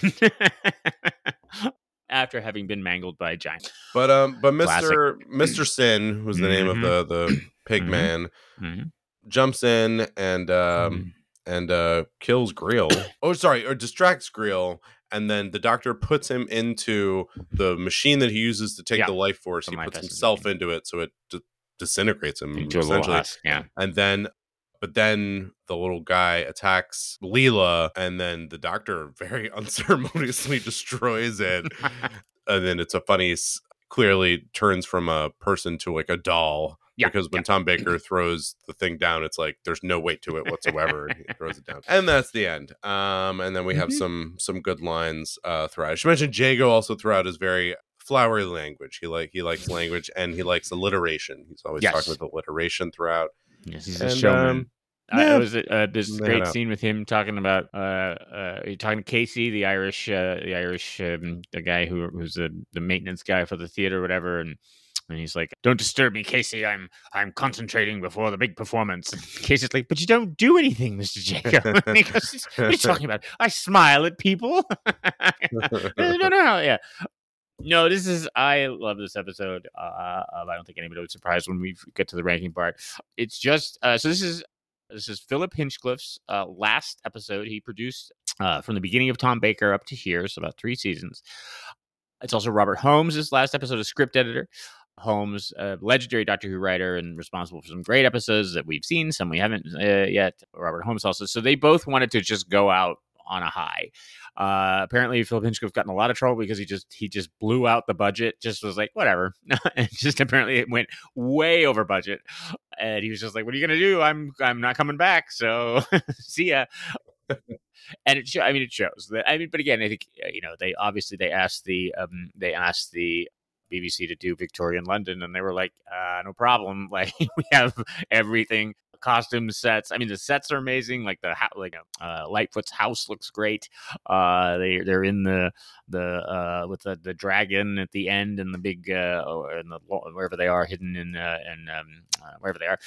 after having been mangled by a giant. But um, but Mister Mister Sin, who's the name of Mhm. the the pig Mhm. man, Mhm. jumps in and um and uh kills Greel. oh, sorry, or distracts Greel. And then the doctor puts him into the machine that he uses to take Yeah. the life force. The he puts himself into it, so it d- disintegrates him Into essentially. yeah. And then, but then the little guy attacks Leela, and then the doctor [LAUGHS] very [LAUGHS] unceremoniously destroys it. [LAUGHS] and then it's a funny, clearly turns from a person to like a doll. Yeah, Because when yeah. Tom Baker throws the thing down, it's like there's no weight to it whatsoever. he throws it down, and that's the end. Um, and then we have Mhm. some some good lines uh, throughout. I should mention Jago also throughout is very flowery language. He like he likes language and he likes alliteration. He's always Yes. talking about alliteration throughout. Yes, he's And, a showman. um, Uh, yeah. it was uh, this Man great up. scene with him talking about uh, uh, talking to Casey, the Irish, uh, the Irish, um, the guy who who's the the maintenance guy for the theater, or whatever, and and he's like, "Don't disturb me, Casey. I'm I'm concentrating before the big performance." And [LAUGHS] Casey's like, "But you don't do anything, Mister Jago." [LAUGHS] and he goes, "What are you talking about? I smile at people." [LAUGHS] no, no, no, yeah. No, this is I love this episode. Uh, uh, I don't think anybody would be surprised when we get to the ranking part. It's just uh, so this is this is Philip Hinchcliffe's uh, last episode. He produced uh, from the beginning of Tom Baker up to here, so about three seasons. It's also Robert Holmes' last episode as script editor. Holmes, a legendary Doctor Who writer and responsible for some great episodes that we've seen, some we haven't uh, yet. Robert Holmes also. So they both wanted to just go out on a high. Uh, apparently, Philip Hinchcliffe got in a lot of trouble because he just he just blew out the budget. Just was like whatever, [LAUGHS] and just apparently it went way over budget. And he was just like, "What are you gonna do? I'm I'm not coming back. So [LAUGHS] see ya." and it show, I mean it shows that I mean, but again, I think uh, you know they obviously they asked the um they asked the BBC to do Victorian London, and they were like, uh, "No problem. [LAUGHS] Like we have everything costume sets. I mean, the sets are amazing. Like the like uh, Lightfoot's house looks great. Uh, they they're in the the uh, with the, the dragon at the end and the big uh, and the wherever they are hidden in uh, and um, uh, wherever they are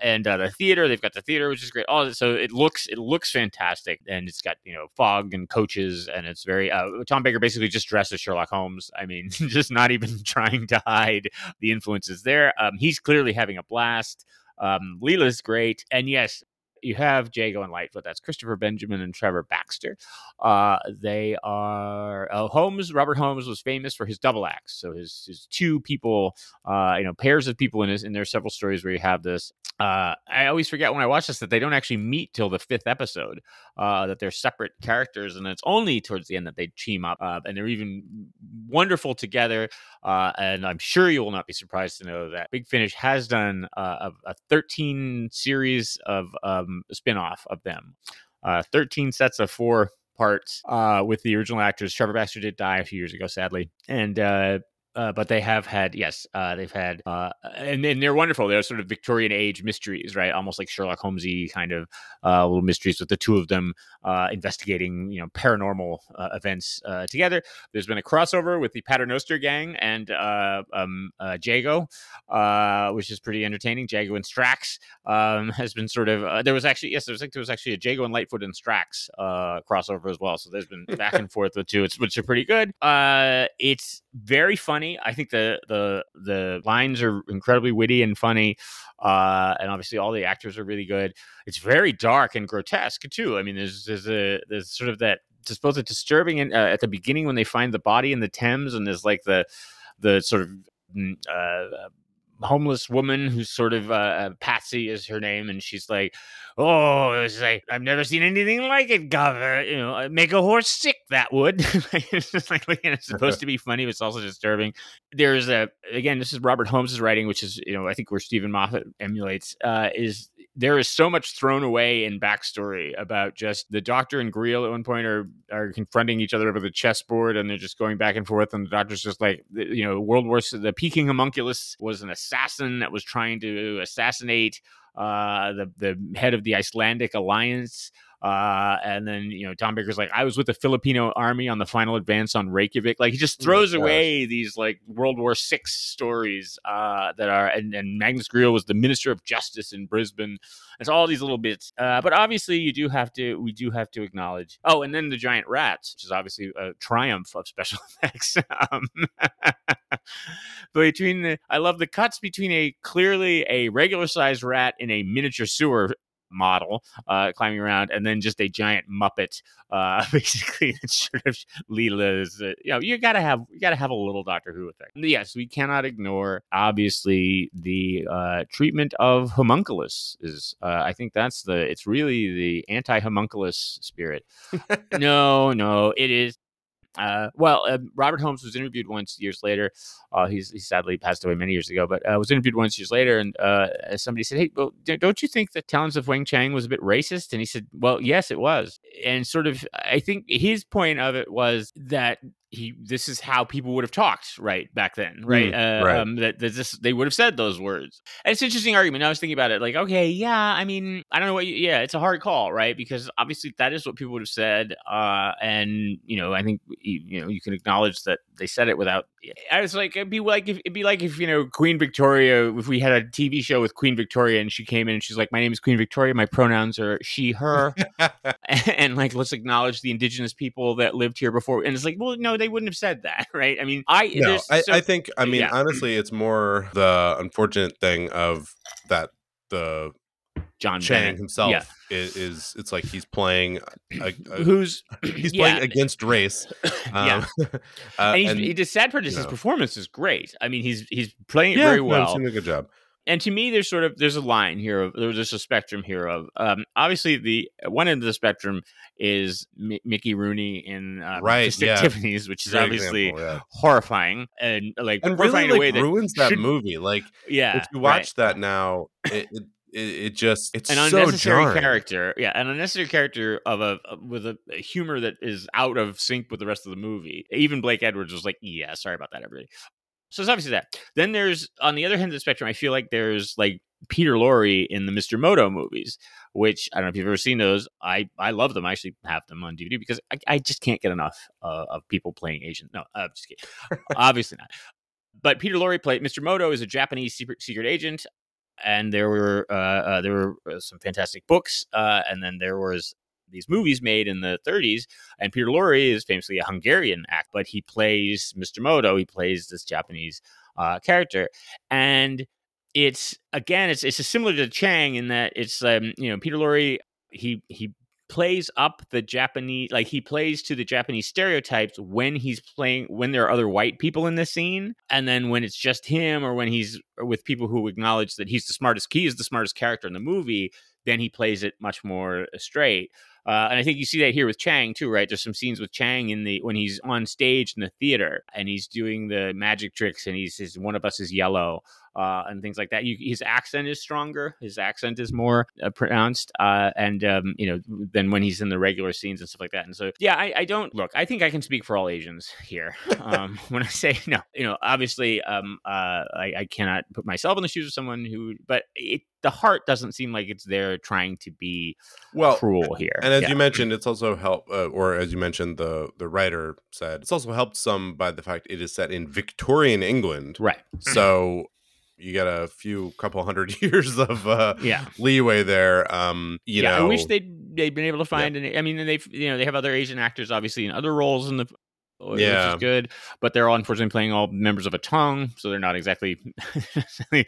and uh, the theater. They've got the theater, which is great. All so it looks it looks fantastic, and it's got you know fog and coaches, and it's very. Uh, Tom Baker basically just dressed as Sherlock Holmes. I mean, [LAUGHS] just not even [LAUGHS] trying to hide the influences there. Um, he's clearly having a blast. Um, Leela's great, and yes, you have Jago and Lightfoot. That's Christopher Benjamin and Trevor Baxter. Uh, they are uh, Holmes. Robert Holmes was famous for his double acts. So his his two people, uh, you know, pairs of people in his. And there's several stories where you have this. Uh, I always forget when I watch this that they don't actually meet till the fifth episode. Uh, that they're separate characters, and it's only towards the end that they team up. Uh, and they're even wonderful together. and I'm sure you will not be surprised to know that Big Finish has done a, a 13 series of um, spin-off of them. Uh, 13 sets of four parts uh, with the original actors. Trevor Baxter did die a few years ago, sadly, and uh, uh, but they have had yes, uh, they've had uh, and, and they're wonderful. They're sort of Victorian age mysteries, right? Almost like Sherlock Holmesy kind of uh, little mysteries with the two of them uh, investigating, you know, paranormal uh, events together. There's been a crossover with the Paternoster Gang and um, Jago, which is pretty entertaining. Jago and Strax um, [LAUGHS] has been sort of there was actually yes, there was like there was actually a Jago and Lightfoot and Strax crossover as well. So there's been back and forth with two, which are pretty good. it's very funny funny. I think the the the lines are incredibly witty and funny, uh, and obviously all the actors are really good. It's very dark and grotesque too. I mean, there's there's a there's sort of that just both a disturbing and uh, at the beginning when they find the body in the Thames, and there's like the the sort of mm, uh, homeless woman who's sort of uh, uh, Patsy is her name, and she's like, "Oh, it's like I've never seen anything like it, Governor. You know, make a horse sick. That would." [LAUGHS] it's just like it's [LAUGHS] supposed to be funny, but it's also disturbing. There's a again, this is Robert Holmes's writing, which is you know I think where Steven Moffat emulates. Uh, is there is so much thrown away in backstory about just the Doctor and Greel at one point are are confronting each other over the chessboard, and they're just going back and forth, and the Doctor's just like, you know, World War the Peking homunculus was an assassin that was trying to assassinate uh, the the head of the Icelandic alliance. Uh, and then you know Tom Baker's like, I was with the Filipino army on the final advance on Reykjavik. Like he just oh throws oh away these like World War Six stories uh, that are, and, and Magnus Greel was the Minister of Justice in Brisbane. It's all these little bits, uh, but obviously you do have to, we do have to acknowledge. Oh, and then the giant rats, which is obviously a triumph of special [LAUGHS] effects. um, [LAUGHS] between the, I love the cuts between a clearly a regular sized rat in a miniature sewer model uh, climbing around, and then just a giant Muppet, uh, [LAUGHS] basically sort of Leela's. Uh, you know, you gotta have you gotta have a little Doctor Who effect. Yes, we cannot ignore obviously the uh, treatment of homunculus is. Uh, I think that's the. It's really the anti-homunculus spirit. [LAUGHS] no, no, it is uh, well, uh, Robert Holmes was interviewed once years later. Uh, he's he sadly passed away many years ago, but uh, was interviewed once years later, and uh, somebody said, "Hey, well, don't you think the Talons of Wang Chang was a bit racist?" And he said, "Well, yes, it was." And sort of, I think his point of it was that he this is how people would have talked right back then right, mm, uh, right. Um, that, that this they would have said those words. And it's an interesting argument. I was thinking about it like okay yeah i mean i don't know what you, yeah it's a hard call right? Because obviously that is what people would have said uh, and you know i think you, know you can acknowledge that they said it without i was like it'd be like if it'd be like if you know queen victoria if we had a tv show with queen victoria and she came in and she's like my name is queen victoria my pronouns are she her and, [LAUGHS] [LAUGHS] and like let's acknowledge the indigenous people that lived here before and it's like well no they wouldn't have said that, [LAUGHS] right? I mean, I no, I, so, I, think I mean yeah. honestly, it's more the unfortunate thing of that the John Chang Bennett. himself yeah. is, is, it's like he's playing a, a, [CLEARS THROAT] who's [CLEARS THROAT] he's playing against race. [CLEARS THROAT] Um, yeah, [LAUGHS] uh, and, he's, and he, the sad part is his know. performance is great. I mean, he's he's playing it very well. he's doing a good job and to me, there's sort of there's a line here of there's just a spectrum here of um, obviously the one end of the spectrum is M- Mickey Rooney in uh, right yeah. Tiffany's, which is Great obviously example, yeah. horrifying and like and really, like, ruins that movie. Like yeah, if you watch right. that now, it, it it, it, just it's an so unnecessary jarring. character yeah an unnecessary character of a with a, a, humor that is out of sync with the rest of the movie even blake edwards was like yeah sorry about that everybody so it's obviously that. Then there's on the other end of the spectrum, I feel like there's like Peter Lorre in the Mr. Moto movies, which I don't know if you've ever seen those. I I love them. I actually have them on DVD because I, I just can't get enough uh, of people playing Asian. No, uh, just kidding. Obviously not. But Peter Lorre played Mr. Moto is a Japanese secret secret agent, and there were uh, uh there were uh, some fantastic books, uh, and then there was these movies made in the 30s. And Peter Lorre is famously a Hungarian act, but he plays Mr. Moto. He plays this Japanese uh, character, and it's again, it's it's similar to Chang in that it's um, you know Peter Lorre he he plays up the Japanese like he plays to the Japanese stereotypes when he's playing when there are other white people in the scene and then when it's just him or when he's with people who acknowledge that he's the smartest he is the smartest character in the movie then he plays it much more straight uh, and I think you see that here with Chang too, right? There's some scenes with Chang in the when he's on stage in the theater and he's doing the magic tricks, and he's his one of us is yellow, uh, and things like that. You, his accent is stronger. His accent is more uh, pronounced, uh, and um, you know, than when he's in the regular scenes and stuff like that. And so, yeah, I, I don't look. I think I can speak for all Asians here [LAUGHS] um, [LAUGHS] when I say no. You know, obviously, um, uh, I, I cannot put myself in the shoes of someone who, but it, the heart doesn't seem like it's there trying to be well cruel here. And as Yeah. you mentioned, it's also helped, uh, or as you mentioned, the the writer said it's also helped some by the fact it is set in Victorian England. right? So you got a few couple hundred [LAUGHS] years of uh, Yeah. leeway there. Um, you yeah, know, I wish they'd they'd been able to find. An, I mean, they've you know they have other Asian actors obviously in other roles in the. Which Yeah. is good, but they're all unfortunately playing all members of a tong, so they're not exactly. [LAUGHS]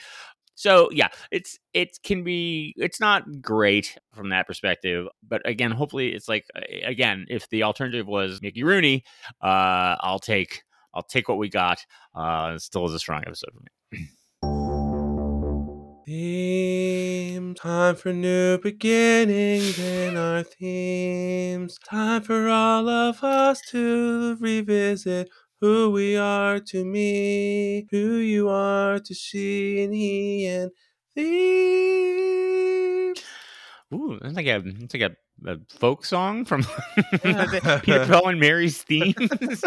so yeah, it's it can be it's not great from that perspective, but again, hopefully it's like uh, again, if the alternative was Mickey Rooney, uh, I'll take I'll take what we got. Uh, it still is a strong episode for me. [CLEARS THROAT] Theme time for new beginnings in our themes. Time for all of us to revisit who we are to me, who you are to she and he, and theme. Ooh, that's like a it's like a, a folk song from. [LAUGHS] [LAUGHS] Peter Paul and Mary's themes. [LAUGHS]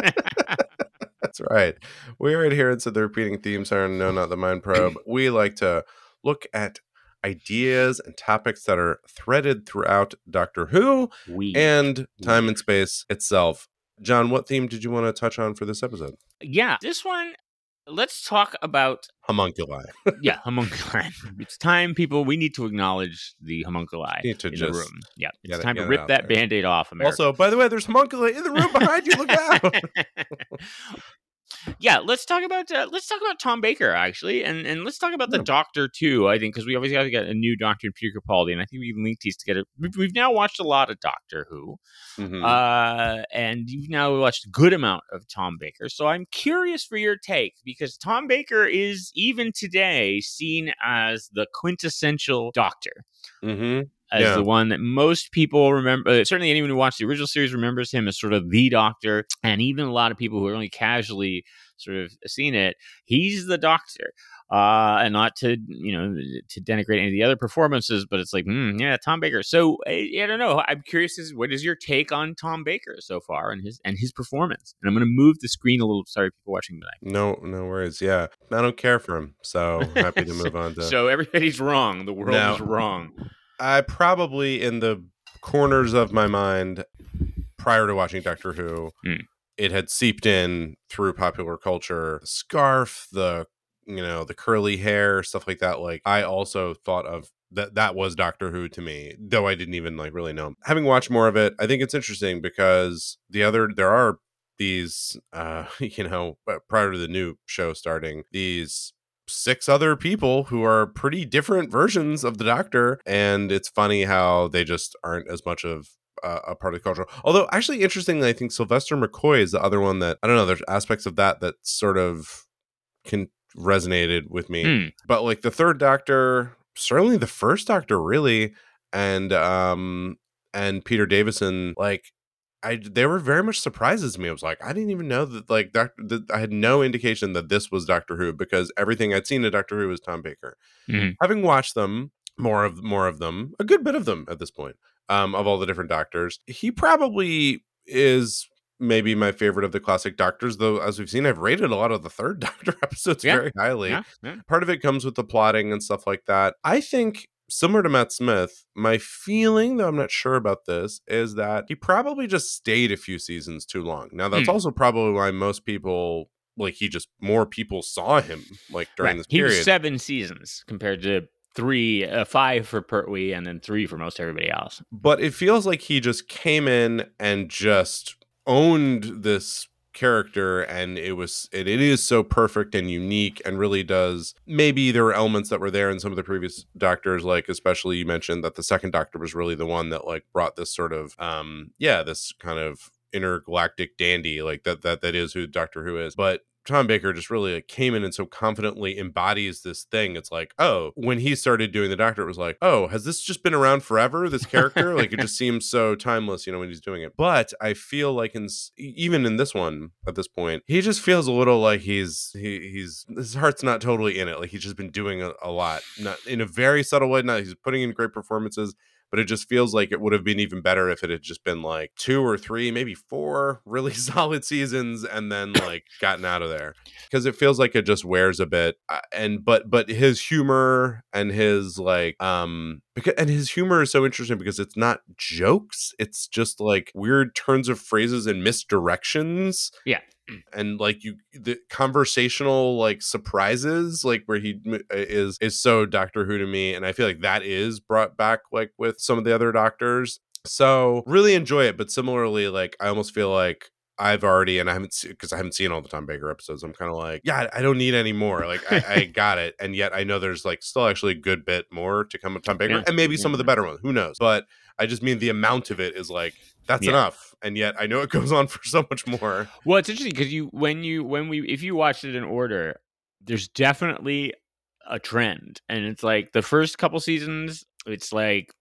That's right. We're adherents of the repeating themes on No Not the Mind Probe. We like to look at ideas and topics that are threaded throughout Doctor Who and time and space itself. John, what theme did you want to touch on for this episode? yeah, this one. Let's talk about Homunculi. [LAUGHS] yeah homunculi. it's time, people. We need to acknowledge the homunculi in just the room. Yeah, it's get it- time to rip that there. band-aid off. America. Also, by the way, there's homunculi in the room behind you. Look out. [LAUGHS] [LAUGHS] yeah, let's talk about uh, let's talk about Tom Baker actually, and and let's talk about the Yeah. Doctor too. I think because we always got to get a new Doctor in Peter Capaldi, and I think we can link these together. We've, we've now watched a lot of Doctor Who, Mhm. uh, and you've now watched a good amount of Tom Baker. So I'm curious for your take because Tom Baker is even today seen as the quintessential Doctor Mhm. As Yeah. the one that most people remember. Uh, certainly, anyone who watched the original series remembers him as sort of the Doctor, and even a lot of people who are only casually sort of seen it, he's the Doctor. Uh, and not to you know to denigrate any of the other performances, but it's like, hmm, yeah, Tom Baker. So I, I don't know. I'm curious as what is your take on Tom Baker so far and his and his performance? And I'm going to move the screen a little. Sorry, people watching tonight. No, no worries. Yeah, I don't care for him, so happy to [LAUGHS] move on to. So everybody's wrong. The world is wrong. I probably in the corners of my mind prior to watching Doctor Who, Mm. it had seeped in through popular culture. The scarf, the you know, the curly hair, stuff like that. Like I also thought of that that was Doctor Who to me, though I didn't even like really know. him. Having watched more of it, I think it's interesting because the other there are these uh [LAUGHS] you know prior to the new show starting these six other people who are pretty different versions of the doctor and it's funny how they just aren't as much of uh, a part of the culture although actually interestingly i think sylvester mccoy is the other one that i don't know there's aspects of that that sort of can resonated with me Hmm. but like the third doctor certainly the first doctor really and um and peter davison like I they were very much surprises to me. I was like, I didn't even know that like Doctor. That I had no indication that this was Doctor Who because everything I'd seen of Doctor Who was Tom Baker. Mhm. Having watched them, more of more of them, a good bit of them at this point, um, of all the different Doctors, he probably is maybe my favorite of the classic Doctors, though. As we've seen, I've rated a lot of the third [LAUGHS] Doctor episodes Yeah. very highly. Yeah, yeah. Part of it comes with the plotting and stuff like that. I think. Similar to Matt Smith, my feeling, though I'm not sure about this, is that he probably just stayed a few seasons too long. Now, that's Hmm. also probably why most people, like, he just, more people saw him, like, during Right. this He was seven seasons compared to three, uh, five for Pertwee, and then three for most everybody else. but it feels like he just came in and just owned this character and it was it, it is so perfect and unique and really does maybe there were elements that were there in some of the previous doctors like especially you mentioned that the second doctor was really the one that like brought this sort of um yeah this kind of intergalactic dandy like that that that is who doctor who is. But Tom Baker just really like came in and so confidently embodies this thing. It's like, oh, when he started doing the Doctor, it was like, oh, has this just been around forever? This character, like, it just seems so timeless, you know, when he's doing it. But I feel like in even in this one at this point, he just feels a little like he's he he's his heart's not totally in it. Like he's just been doing a, a lot, not in a very subtle way. Not he's putting in great performances, but it just feels like it would have been even better if it had just been like two or three, maybe four [LAUGHS] really solid seasons and then [COUGHS] like gotten out of there because it feels like it just wears a bit uh, and but but his humor and his like um because, and his humor is so interesting because it's not jokes it's just like weird turns of phrases and misdirections Yeah. And like you the conversational like surprises like where he uh, is is so doctor who to me and i feel like that is brought back like with some of the other doctors so really enjoy it but similarly like i almost feel like I've already, and I haven't because I haven't seen all the Tom Baker episodes. I'm kind of like, yeah, I don't need any more. Like, I, I [LAUGHS] got it, and yet I know there's like still actually a good bit more to come with Tom Baker, Yeah. and maybe some of the mm-hmm. better ones. Who knows? But I just mean the amount of it is like that's Yeah. enough, and yet I know it [LAUGHS] goes on for so much more. Well, it's interesting because you when you when we if you watched it in order, there's definitely a trend, and it's like the first couple seasons, it's like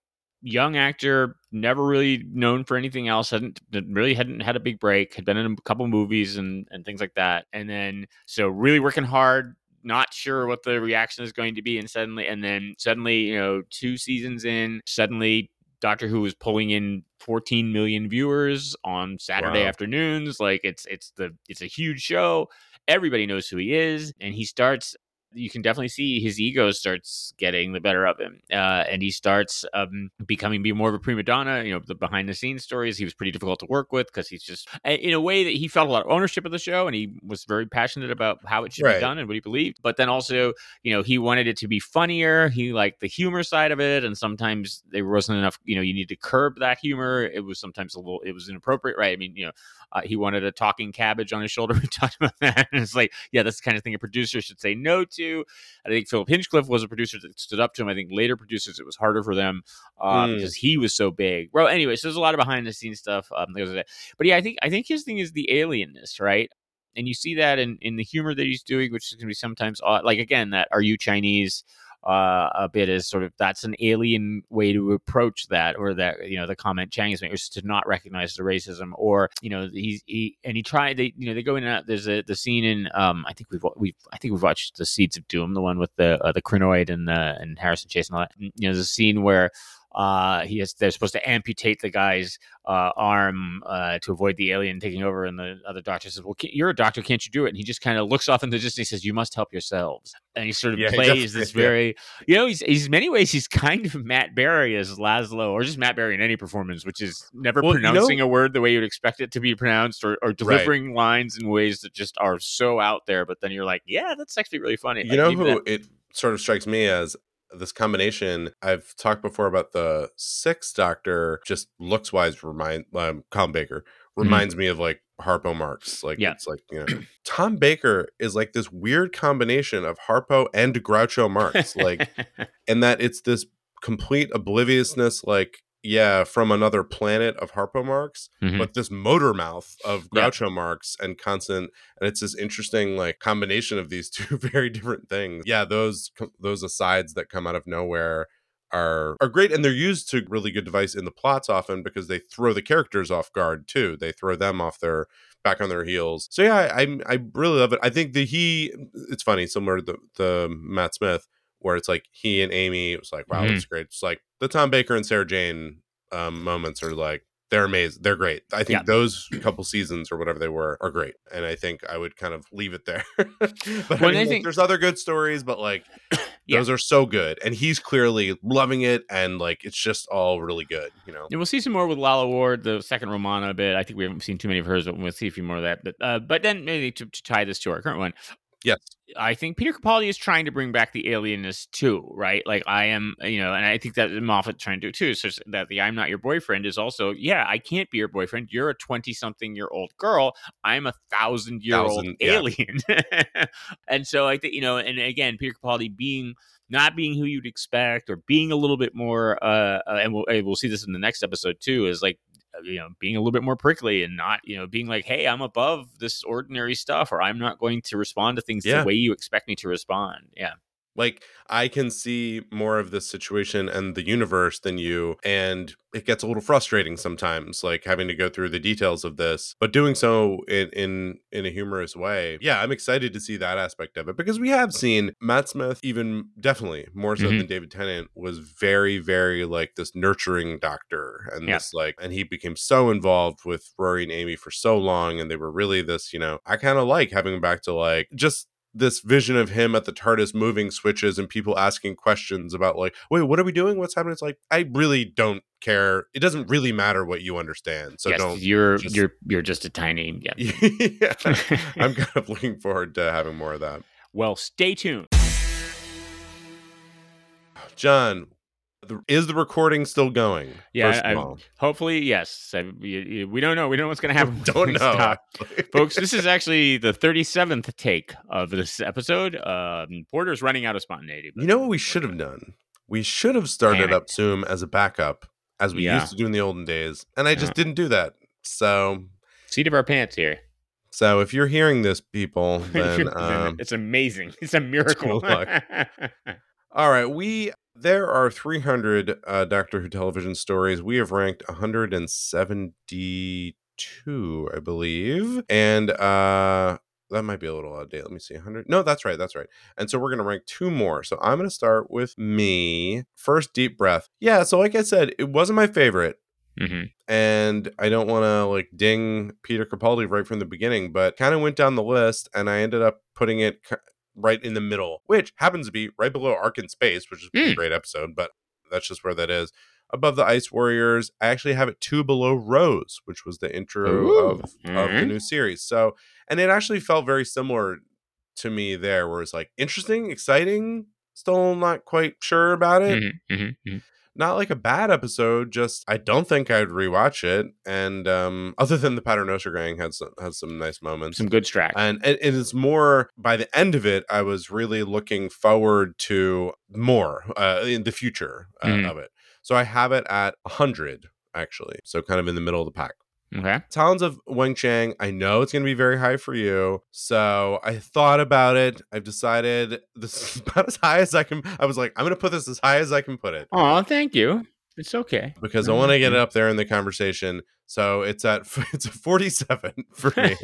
young actor, never really known for anything else, hadn't really hadn't had a big break, had been in a couple movies and and things like that, and then so really working hard. Not sure what the reaction is going to be, and suddenly, and then suddenly, you know, two seasons in, suddenly Doctor Who is pulling in 14 million viewers on Saturday Wow. afternoons. Like it's it's the it's a huge show. Everybody knows who he is, and he starts. You can definitely see his ego starts getting the better of him, uh, and he starts um, becoming be more of a prima donna. You know, the behind the scenes stories. He was pretty difficult to work with because he's just in a way that he felt a lot of ownership of the show, and he was very passionate about how it should Right. be done and what he believed. But then also, you know, he wanted it to be funnier. He liked the humor side of it, and sometimes there wasn't enough. You know, you need to curb that humor. It was sometimes a little. It was inappropriate, right? I mean, you know, uh, he wanted a talking cabbage on his shoulder. [LAUGHS] We talked about that, and it's like, yeah, that's the kind of thing a producer should say no to. I think Philip Hinchcliffe was a producer that stood up to him. I think later producers, it was harder for them uh, Mm. because he was so big. Well, anyway, so there's a lot of behind the scenes stuff. Um, that goes with it. But yeah, I think I think his thing is the alienness, right? And you see that in, in the humor that he's doing, which is going to be sometimes odd. Like again, that "Are you Chinese?" Uh, a bit is sort of that's an alien way to approach that, or that you know the comment Chang is making, is to not recognize the racism, or you know he's he and he tried they you know they go in and out. There's a the scene in um I think we've we've I think we've watched the Seeds of Doom, the one with the uh, the Krynoid and the and Harrison Chase and all that. You know, there's a scene where uh he has they're supposed to amputate the guy's uh arm uh to avoid the alien taking over and the other doctor says well you're a doctor can't you do it? And he just kind of looks off in the distance and he says you must help yourselves. And he sort of Yeah, plays this [LAUGHS] very you know he's he's in many ways he's kind of matt berry as laszlo or just matt berry in any performance which is never Well, you know- pronouncing a word the way you'd expect it to be pronounced or, or delivering lines in ways that just are so out there but then you're like yeah that's actually really funny. You Like, know who that- it sort of strikes me as this combination. I've talked before about the Sixth Doctor. Just looks wise, remind um, Colin Baker reminds me of like Harpo Marx. Like Mm-hmm. Yeah. it's like you know, Tom Baker is like this weird combination of Harpo and Groucho Marx. Like [LAUGHS] and that it's this complete obliviousness like yeah from another planet of harpo marx Mhm. but this motor mouth of Yeah. groucho marx and constant and it's this interesting like combination of these [LAUGHS] two very different things yeah those those asides that come out of nowhere are are great and they're used to really good device in the plots often because they throw the characters off guard too they throw them off their back on their heels so yeah i i, I really love it i think that he it's funny similar to the, the matt smith where it's like he and Amy, it was like, wow, Mhm. that's great. It's like the Tom Baker and Sarah Jane um, moments are like they're amazing. They're great. I think Yeah. those couple seasons or whatever they were are great, and I think I would kind of leave it there. [LAUGHS] but I, mean, I think- there's other good stories, but like [COUGHS] Yeah. those are so good, and he's clearly loving it, and like it's just all really good. You know, And we'll see some more with Lalla Ward, the second Romana a bit. I think we haven't seen too many of hers, but we'll see a few more of that. But uh, but then maybe to, to tie this to our current one, Yes. I think Peter Capaldi is trying to bring back the alienness too, right? Like I am, you know, and I think that Moffat trying to do too. So that the "I'm not your boyfriend" is also, yeah, I can't be your boyfriend. You're a twenty-something-year-old girl. I'm a Thousand, yeah. alien, [LAUGHS] and so I think you know, and again, Peter Capaldi being not being who you'd expect or being a little bit more uh, uh and we'll and we'll see this in the next episode too is like Uh, you know being a little bit more prickly and not you know being like hey i'm above this ordinary stuff or i'm not going to respond to things Yeah. the way you expect me to respond yeah like I can see more of this situation and the universe than you, and it gets a little frustrating sometimes, like having to go through the details of this, but doing so in in in a humorous way. Yeah, I'm excited to see that aspect of it because we have seen Matt Smith, even definitely more so Mhm. than David Tennant, was very very like this nurturing doctor, and Yeah. this like, and he became so involved with Rory and Amy for so long, and they were really this, you know, I kind of like having him back to like just this vision of him at the TARDIS moving switches and people asking questions about like, wait, what are we doing? What's happening? It's like I really don't care. It doesn't really matter what you understand. So yes don't. you're just- you're you're just a tiny yeah [LAUGHS] yeah, [LAUGHS] I'm kind of looking forward to having more of that. well stay tuned John, is the recording still going? yeah I- hopefully yes I, we don't know we don't know what's going to happen [LAUGHS] don't know, folks this is [LAUGHS] actually the 37th take of this episode um porter's running out of spontaneity You know what we should have done? We should have started Damn it. up Zoom as a backup, as we Yeah. used to do in the olden days, and I just Yeah. didn't do that. So, seat of our pants here so if you're hearing this, people, [LAUGHS] then um, it's amazing. It's a miracle. All right, we there are 300 uh, Doctor Who television stories. We have ranked 172, I believe, and uh that might be a little out of date. Let me see, 100. No, that's right, that's right. And so we're gonna rank two more. So I'm gonna start with me. First, deep breath. Yeah. So like I said, it wasn't my favorite hmm and I don't want to like ding Peter Capaldi right from the beginning, but kind of went down the list and I ended up putting it right in the middle, which happens to be right below Ark in Space, which is a Mm. great episode, but that's just where that is. Above the Ice Warriors, I actually have it two below Rose, which was the intro Ooh. of, of the new series. So, and it actually felt very similar to me there, where it's like interesting, exciting, still not quite sure about it hmm hmm not like a bad episode just i don't think i'd rewatch it and um [LAUGHS] other than the paternoster gang had some had some nice moments Some good tracks. and it, it is more by the end of it i was really looking forward to more uh in the future uh, Mhm. of it so i have it at 100 actually so kind of in the middle of the pack okay. Talons of Weng Chang, I know it's going to be very high for you. So I thought about it. I've decided this is [LAUGHS] about as high as I can. I was like, I'm going to put this as high as I can put it Oh, thank you. It's okay. because I want to get it up there in the conversation. So it's at [LAUGHS] it's a 47 [LAUGHS] for me.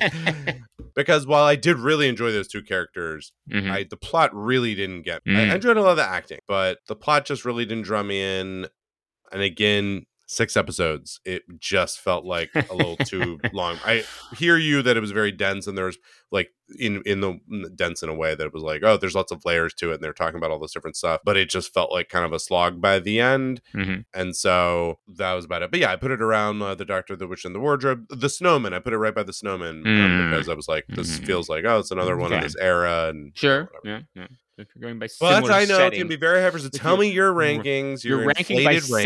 because while I did really enjoy those two characters, Mhm. I the plot really didn't get. I- Mm. I enjoyed a lot of the acting, but the plot just really didn't draw me in. And again, six episodes, it just felt like a little [LAUGHS] too long. I hear you that it was very dense, and there's like in in the dense in a way that it was like, oh, there's lots of layers to it, and they're talking about all this different stuff. But it just felt like kind of a slog by the end. Mhm. And so that was about it. But yeah, I put it around uh, the Doctor, the Witch, and the Wardrobe, the Snowman. I put it right by the Snowman um, Mm. because I was like, this Mhm. feels like oh, it's another one in Okay. this era. And Sure. Yeah. Yeah. If you're going by similar I know setting- gonna be very high. So tell me your rankings. you're Your ranking by settings.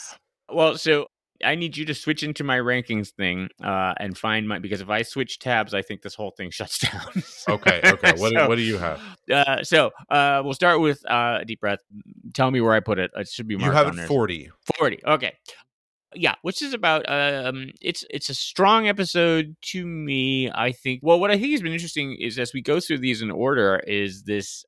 setting. Well, so I need you to switch into my rankings thing uh, and find my because if I switch tabs, I think this whole thing [LAUGHS] shuts down. Okay, okay. What, So, what do you have? Uh, so uh, we'll start with uh, a deep breath. Tell me where I put it. It should be You marked have on it forty. 40 okay yeah which is about um it's it's a strong episode to me i think well what i think has been interesting is as we go through these in order is this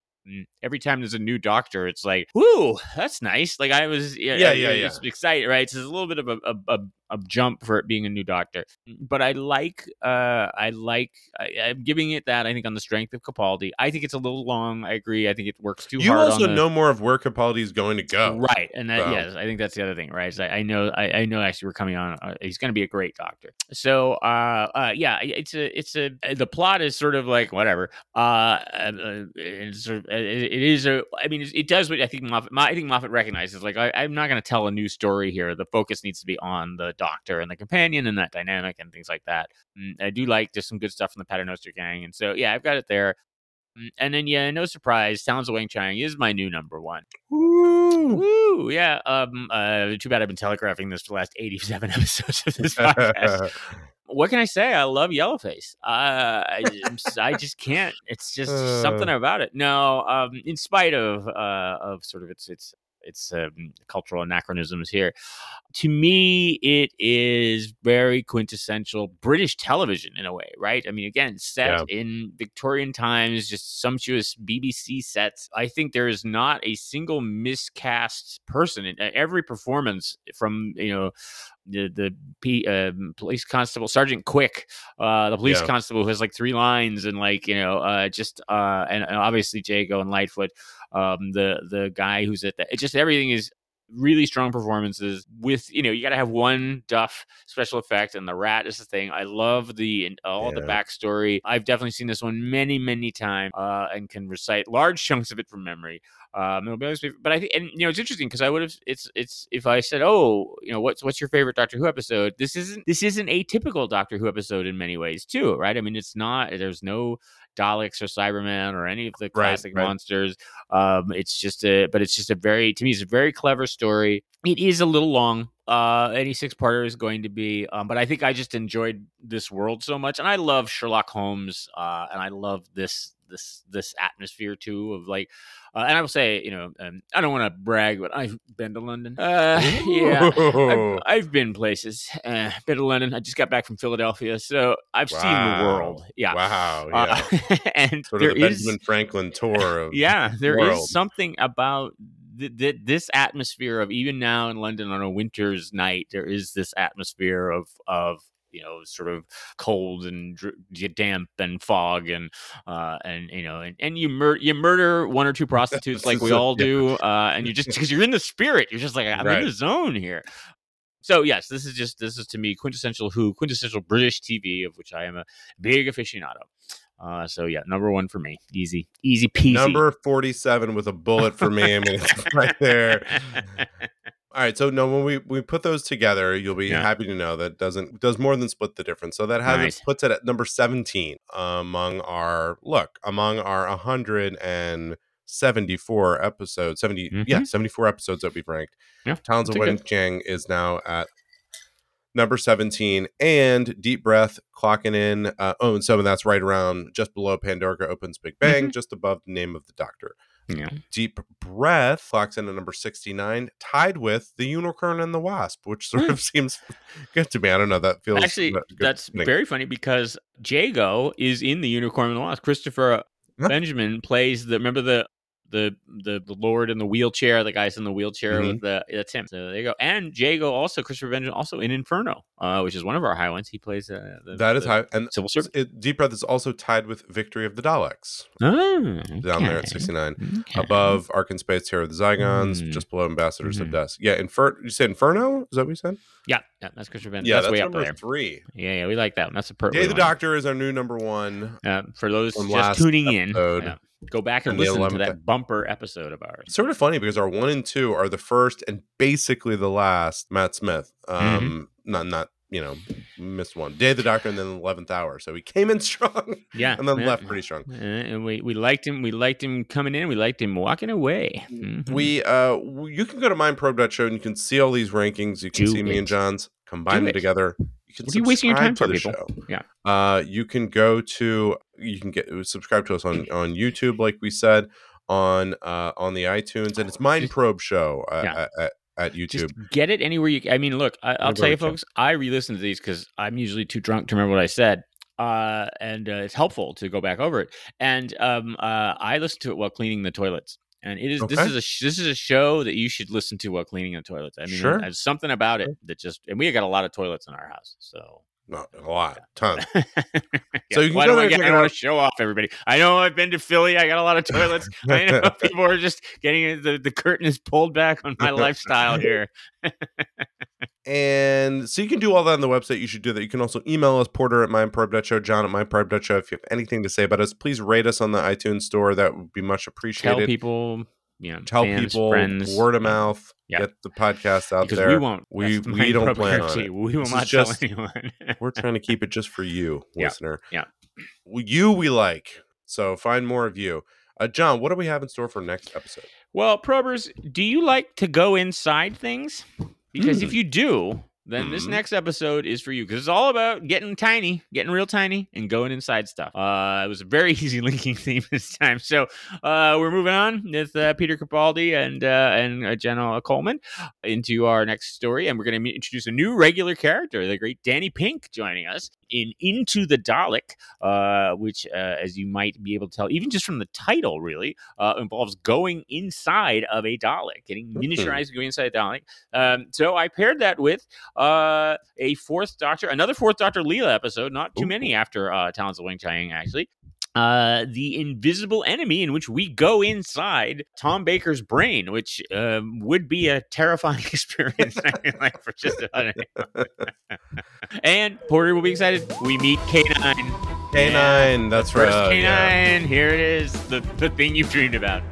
every time there's a new doctor it's like whoo that's nice like i was yeah Yeah, yeah, yeah. excited right so there's a little bit of a, a, a a jump for it being a new Doctor. But I like, uh, I like, I, I'm giving it that. I think on the strength of Capaldi. I think it's a little long. I agree. I think it works too You hard. also on the, know more of where Capaldi is going to go. Right, and that, So- yes, I think that's the other thing, right? I, I know, I, I know. Actually, we're coming on. Uh, he's going to be a great doctor. So, uh, uh, yeah, it's a, it's a. The plot is sort of like whatever. Uh, uh, it's sort of, it, it is a. I mean, it, it does what I think Moffat. I think Moffat recognizes. Like, I, I'm not going to tell a new story here. The focus needs to be on the doctor and the companion and that dynamic and things like that. Mm, I do like just some good stuff from the Paternoster gang, and so yeah, I've got it there. Mm, And then, yeah, no surprise, Talons of Wang Chang is my new number one. Woo. Woo! Yeah. Um. Uh. Too bad I've been telegraphing this for the last eighty-seven [LAUGHS] episodes of this podcast. [LAUGHS] what can I say? I love Yellowface. Uh, I, I just can't. It's just something about it. No. Um. In spite of uh of sort of its its its um, cultural anachronisms here, to me it is very quintessential British television in a way, right? I mean, again, set in Victorian times, just sumptuous BBC sets. I think there is not a single miscast person in every performance from you know the the P, um, police constable Sergeant Quick, uh, the police Yeah. constable who has like three lines and like you know uh, just uh, and, and obviously Jago and Lightfoot, um, the the guy who's at the it just everything is really strong performances with you know you got to have one duff special effect and the rat is the thing i love the and all the backstory i've definitely seen this one many many times uh, and can recite large chunks of it from memory um, it'll be always but I think, and you know, it's interesting because I would have. It's it's if I said, oh, you know, what's what's your favorite Doctor Who episode? This isn't this isn't a typical Doctor Who episode in many ways, too, right? I mean, it's not. There's no Daleks or Cybermen or any of the Right, classic right. monsters. Um, it's just a, but it's just a very to me, it's a very clever story. It is a little long. Uh, any six parter is going to be, um, but I think I just enjoyed this world so much, and I love Sherlock Holmes, uh, and I love this this this atmosphere too of like uh, and I will say, you know, um, I don't want to brag, but I've been to London. Uh, [LAUGHS] yeah, I've, I've been places. Uh, been to London. I just got back from Philadelphia, so I've seen the world. Yeah, Wow. Yeah. uh, [LAUGHS] and sort there of the is- Benjamin Franklin tour [LAUGHS] of yeah, there is something about th- th- this atmosphere of even now in London on a winter's night. There is this atmosphere of of you know sort of cold and damp and fog and uh and you know and, and you mur- you murder one or two [LAUGHS] prostitutes like we all do uh and you just [LAUGHS] because you're in the spirit you're just like i'm Right. in the zone here so yes this is just this is to me quintessential who quintessential british tv of which i am a big aficionado uh so yeah number one for me easy easy peasy number 47 with a bullet for me. I mean, it's right there. [LAUGHS] All right, so no, when we we put those together, you'll be Yeah. happy to know that doesn't does more than split the difference. So that has Nice. it puts it at number seventeen among our look among our hundred and seventy four episodes. 70 yeah, Mhm. seventy four episodes that we've ranked. Yeah, Talons of Weng-Chiang is now at number seventeen, and Deep Breath clocking in. Uh, oh, and so that's right around just below Pandorica opens Big Bang, just above the name of the Doctor. Yeah Deep Breath clocks in at number 69, tied with The Unicorn and the Wasp, which [LAUGHS] sort of hmm. seems good to me. I don't know. That feels Actually, that's very funny because Jago is in the Unicorn and the Wasp. Christopher? Benjamin plays the remember the the the the Lord in the wheelchair, the guys in the wheelchair Mhm. with the that's him. So there you go. And Jago also Christopher Benjamin also in Inferno, uh, which is one of our high ones. He plays uh, the, That is the high. And civil servant. it, Deep Breath is also tied with Victory of the Daleks Oh, down there at 69. Okay. Above Ark in Space, Terror of the Zygons, Mm. just below Ambassadors of Mhm. Death. Yeah, Infer- you said Inferno? Is that what you said? Yeah, yeah, that's Christopher Benjamin. Yeah, that's, that's, way up there. three. Yeah, yeah, we like that one. That's a perfect. Day the. Doctor is our new number one. Uh, for those just tuning in, yeah, go back and And listen to 11th that bumper episode of ours. It's sort of funny because our one and two are the first and basically the last Matt Smith. Mm-hmm. Um, not not you know missed one day of the Doctor and then the eleventh hour. So he came in [LAUGHS] strong Yeah, and then yeah. left pretty strong. And we, we liked him. We liked him coming in. We liked him walking away. Mhm. We uh you can go to mindprobe.show and you can see all these rankings. You can Do see me and John's combine Do them it. together. You can What are you wasting your time for, the people? show. Yeah. Uh, you can go to you can get subscribe to us on on YouTube, like we said on uh on the iTunes, and it's Mind Probe Show uh, Yeah. at, at, at YouTube. Just get it anywhere you. I mean, look, I, I'll Anywhere tell you, you can. folks. I re-listen to these because I'm usually too drunk to remember what I said. Uh, and uh, it's helpful to go back over it. And um, uh, I listen to it while cleaning the toilets. and it is this is a this is a show that you should listen to while cleaning the toilets. I mean, Sure. there's something about it that just and we got a lot of toilets in our house, so Not a lot, ton. [LAUGHS] Yeah, So you can why go do there I, get, I want to show off everybody. I know I've been to Philly. I got a lot of toilets. [LAUGHS] I know people are just getting the, the curtain is pulled back on my lifestyle [LAUGHS] here. And so you can do all that on the website. You should do that. You can also email us, Porter at mindprobe.show, John at mindprobe.show. If you have anything to say about us, please rate us on the iTunes store. That would be much appreciated. Tell people, you know, Tell fans, people, friends, word of mouth, Yeah. get the podcast out because there. we won't. We- we don't plan [LAUGHS] on it. We will This is not just- tell anyone. [LAUGHS] We're trying to keep it just for you, Yeah, listener. yeah. Well, You we like. So find more of you. Uh, John, what do we have in store for next episode? Well, probers, do you like to go inside things? Because if Hmm. you do, then this Mhm. next episode is for you because it's all about getting tiny, getting real tiny, and going inside stuff. Uh, it was a very [LAUGHS] easy linking theme this time. So uh, we're moving on with uh, Peter Capaldi and uh, and uh, Jenna Coleman into our next story, and we're going to introduce a new regular character, the great Danny Pink, joining us in Into the Dalek, uh, which, uh, as you might be able to tell, even just from the title, really uh, involves going inside of a Dalek, getting Mhm. miniaturized, going inside a Dalek. Um, so I paired that with uh, a fourth Doctor, another fourth Doctor Leela episode, not too Ooh. many after uh, Talons of Weng-Chiang, actually. Uh, the invisible enemy, in which we go inside Tom Baker's brain, which um, would be a terrifying [LAUGHS] experience, like, for just about anyone. [LAUGHS] and Porter will be excited. We meet K9. K9, that's right. K9. yeah. Here it is, the, the thing you've dreamed about.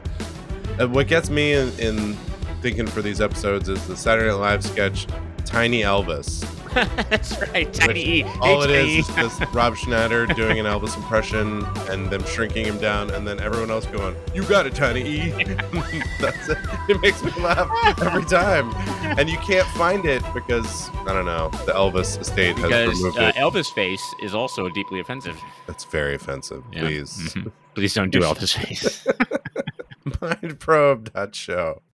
Uh, what gets me in, in thinking for these episodes is the Saturday Night Live sketch Tiny Elvis. [LAUGHS] That's right, Tiny E. all it Hey, is just Rob Schneider doing an Elvis impression and them shrinking him down, and then everyone else going, "You got it, Tiny E." [LAUGHS] [LAUGHS] That's it. It makes me laugh every time, and you can't find it because I don't know. The Elvis estate has because removed uh, it. Elvis face is also deeply offensive. That's very offensive. Yeah. Please, Mhm. Please don't do Elvis face. mindprobe.show.